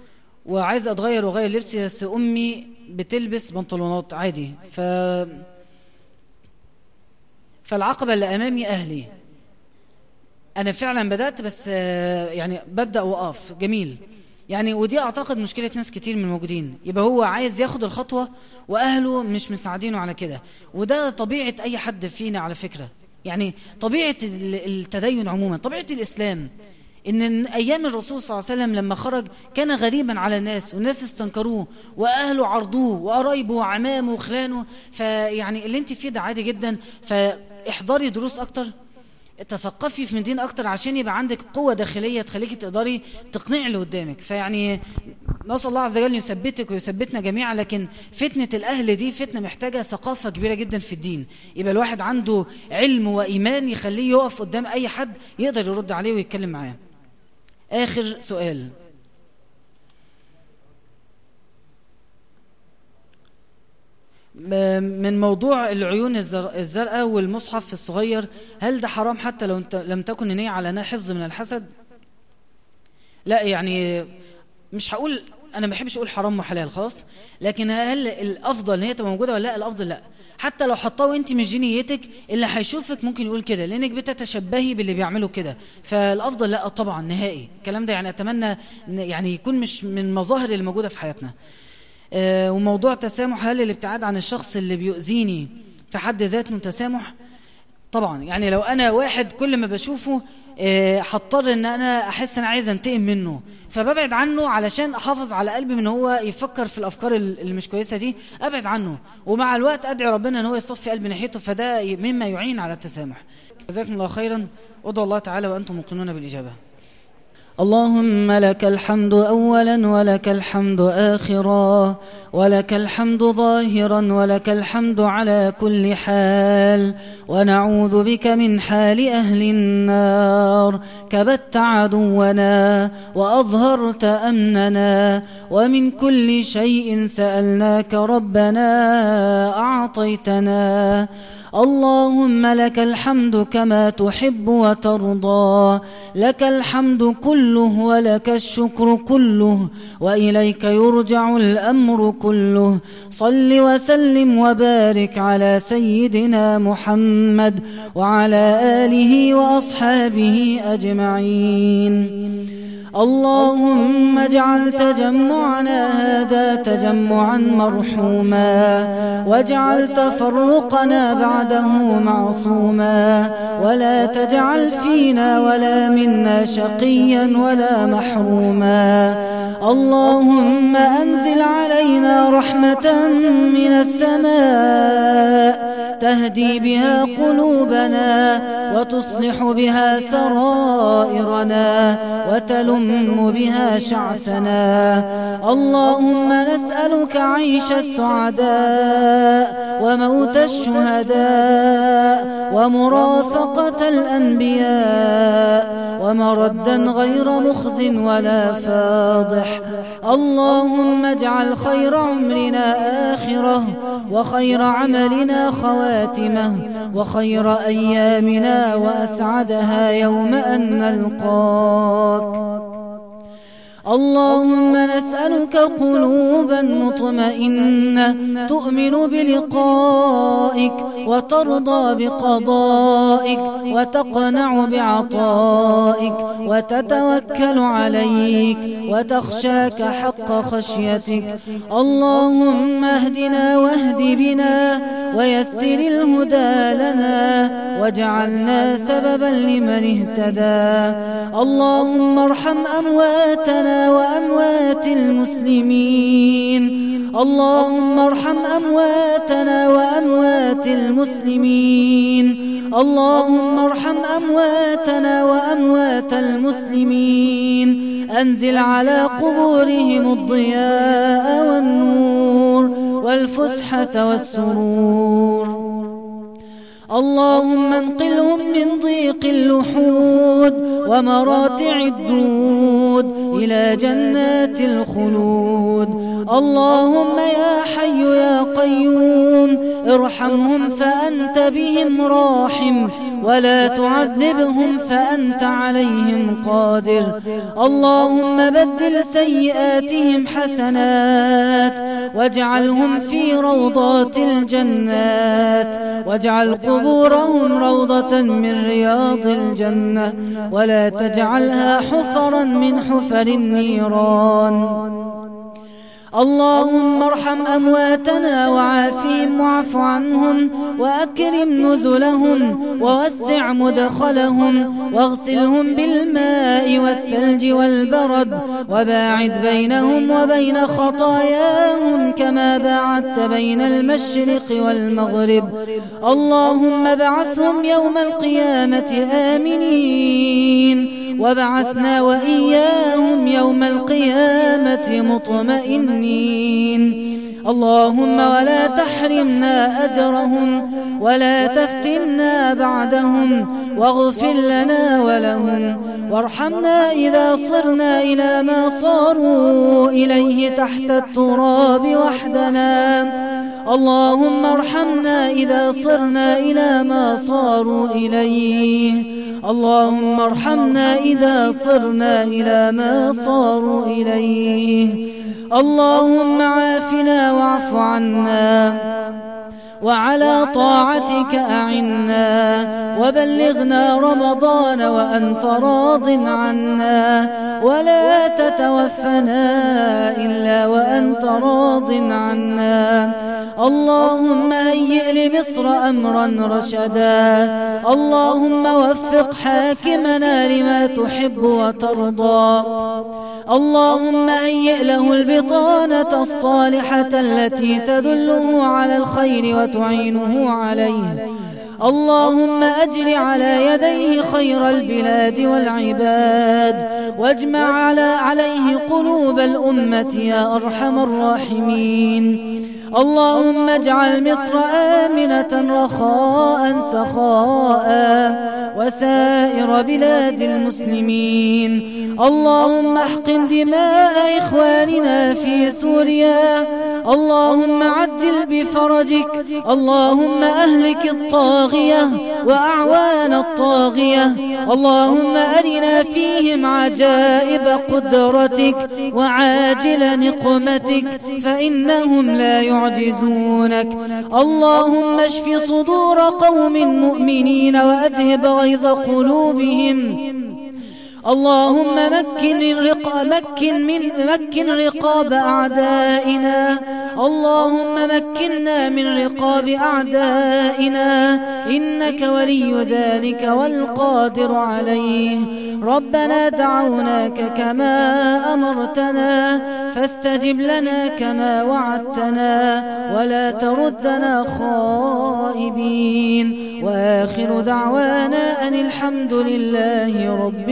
وعايز أتغير وأغير لبسي بس أمي بتلبس بنطلونات عادي. ف فالعقبة اللي أمامي أهلي. أنا فعلا بدأت بس يعني ببدأ وقف جميل. يعني ودي أعتقد مشكلة ناس كتير من الموجودين. يبقى هو عايز ياخد الخطوة وأهله مش مساعدينه على كده. وده طبيعة أي حد فينا على فكرة. يعني طبيعة التدين عموما طبيعة الإسلام إن أيام الرسول صلى الله عليه وسلم لما خرج كان غريبا على الناس والناس استنكروه وأهله عرضوه وقرايبه وعمامه وخلانه فيعني اللي أنت فيه ده عادي جدا فاحضري دروس أكتر. تثقفي في من دين أكتر عشان يبقى عندك قوة داخلية تخليكي تقدري تقنعي اللي قدامك. فيعني نسأل الله عز وجل يثبتك ويثبتنا جميعا لكن فتنة الأهل دي فتنة محتاجة ثقافة كبيرة جدا في الدين. يبقى الواحد عنده علم وإيمان يخليه يقف قدام أي حد يقدر يرد عليه ويتكلم معاه. آخر سؤال. من موضوع العيون الزرقاء والمصحف الصغير هل ده حرام حتى لو لم تكن نية على حفظ من الحسد؟ لا يعني مش هقول أنا ما بحبش أقول حرام وحلال خلاص لكن هل الأفضل إن هي تبقى موجودة ولا لا؟ الأفضل لا. حتى لو حطاه وانت مش دي نيتك اللي هيشوفك ممكن يقول كده لأنك بتتشبهي باللي بيعملوا كده. فالأفضل لا طبعا نهائي. الكلام ده يعني أتمنى يعني يكون مش من المظاهر اللي موجودة في حياتنا. وموضوع تسامح هل الابتعاد عن الشخص اللي بيؤذيني في حد ذاته تسامح؟ طبعا يعني لو أنا واحد كل ما بشوفه هضطر إن أنا أحس إن عايز أنتقم منه. فببعد عنه علشان أحافظ على قلبي من هو يفكر في الأفكار اللي مش كويسة دي أبعد عنه. ومع الوقت أدعي ربنا إن هو يصفي قلبي ناحيته فده مما يعين على التسامح. جزاكم الله خيرا. ادعوا الله تعالى وأنتم موقنون بالإجابة. اللهم لك الحمد أولا ولك الحمد آخرا ولك الحمد ظاهرا ولك الحمد على كل حال. ونعوذ بك من حال أهل النار. كبت عدونا وأظهرت أمننا ومن كل شيء سألناك ربنا أعطيتنا. اللهم لك الحمد كما تحب وترضى لك الحمد كله ولك الشكر كله وإليك يرجع الأمر كله. صل وسلم وبارك على سيدنا محمد وعلى آله وأصحابه أجمعين. اللهم اجعل تجمعنا هذا تجمعا مرحوما واجعل تفرقنا بعده معصوما ولا تجعل فينا ولا منا شقيا ولا محروما. اللهم أنزل علينا رحمة من السماء. تهدي بها قلوبنا وتصلح بها سرائرنا وتلم بها شعثنا. اللهم نسألك عيش السعداء وموت الشهداء ومرافقة الأنبياء ومردا غير مخز ولا فاضح. اللهم اجعل خير عمرنا آخرة وخير عملنا خواتمه وخير أيامنا وأسعدها يوم أن نلقاك. اللهم نسألك قلوبا مطمئنة تؤمن بلقائك وترضى بقضائك وتقنع بعطائك وتتوكل عليك وتخشاك حق خشيتك اللهم اهدنا واهد بنا ويسر الهدى لنا واجعلنا سببا لمن اهتدى اللهم ارحم أمواتنا وأموات المسلمين. اللهم ارحم أمواتنا وأموات المسلمين. اللهم ارحم أمواتنا وأموات المسلمين. أنزل على قبورهم الضياء والنور والفسحة والسرور. اللهم انقلهم من ضيق اللحود ومراتع الدود إلى جنات الخلود. اللهم يا حي يا قيوم ارحمهم فأنت بهم راحم ولا تعذبهم فأنت عليهم قادر. اللهم بدل سيئاتهم حسنات واجعلهم في روضات الجنات واجعل قبورهم روضة من رياض الجنة ولا تجعلها حفرا من حفر النيران. اللهم ارحم أمواتنا وعافهم واعف عنهم وأكرم نزلهم ووسع مدخلهم واغسلهم بالماء والثلج والبرد وباعد بينهم وبين خطاياهم كما باعدت بين المشرق والمغرب. اللهم بعثهم يوم القيامة آمنين. وبعثنا وإياهم يوم القيامة مطمئنين. اللهم ولا تحرمنا أجرهم ولا تفتنا بعدهم واغفر لنا ولهم. وارحمنا إذا صرنا إلى ما صاروا إليه تحت التراب وحدنا. اللهم ارحمنا إذا صرنا إلى ما صاروا إليه. اللهم ارحمنا إذا صرنا إلى ما صاروا إليه. اللهم عافنا واعف عنا وعلى طاعتك أعنا وبلغنا رمضان وأنت راض عنا ولا تتوفنا إلا وأنت راض عنا اللهم هيئ لمصر أمرا رشدا. اللهم وفق حاكمنا لما تحب وترضى. اللهم هيئ له البطانة الصالحة التي تدله على الخير وتعينه عليه. اللهم أجر على يديه خير البلاد والعباد. واجمع على عليه قلوب الأمة يا أرحم الراحمين. اللهم اجعل مصر آمنة رخاء سخاء وسائر بلاد المسلمين. اللهم أحقن دماء إخواننا في سوريا. اللهم عجل بفرجك. اللهم أهلك الطاغية وأعوان الطاغية اللهم أرنا فيهم عجائب قدرتك وعاجل نقمتك فإنهم لا يعجزونك. اللهم اشف صدور قوم مؤمنين وأذهب غيظ قلوبهم. اللهم مكن الرقاب مكن من مكن رقاب أعدائنا. اللهم مكنا من رقاب أعدائنا. إنك ولي ذلك والقادر عليه. ربنا دعوناك كما أمرتنا. فاستجب لنا كما وعدتنا. ولا تردنا خائبين. وآخر دعوانا أن الحمد لله رب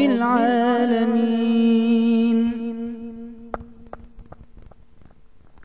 العالمين.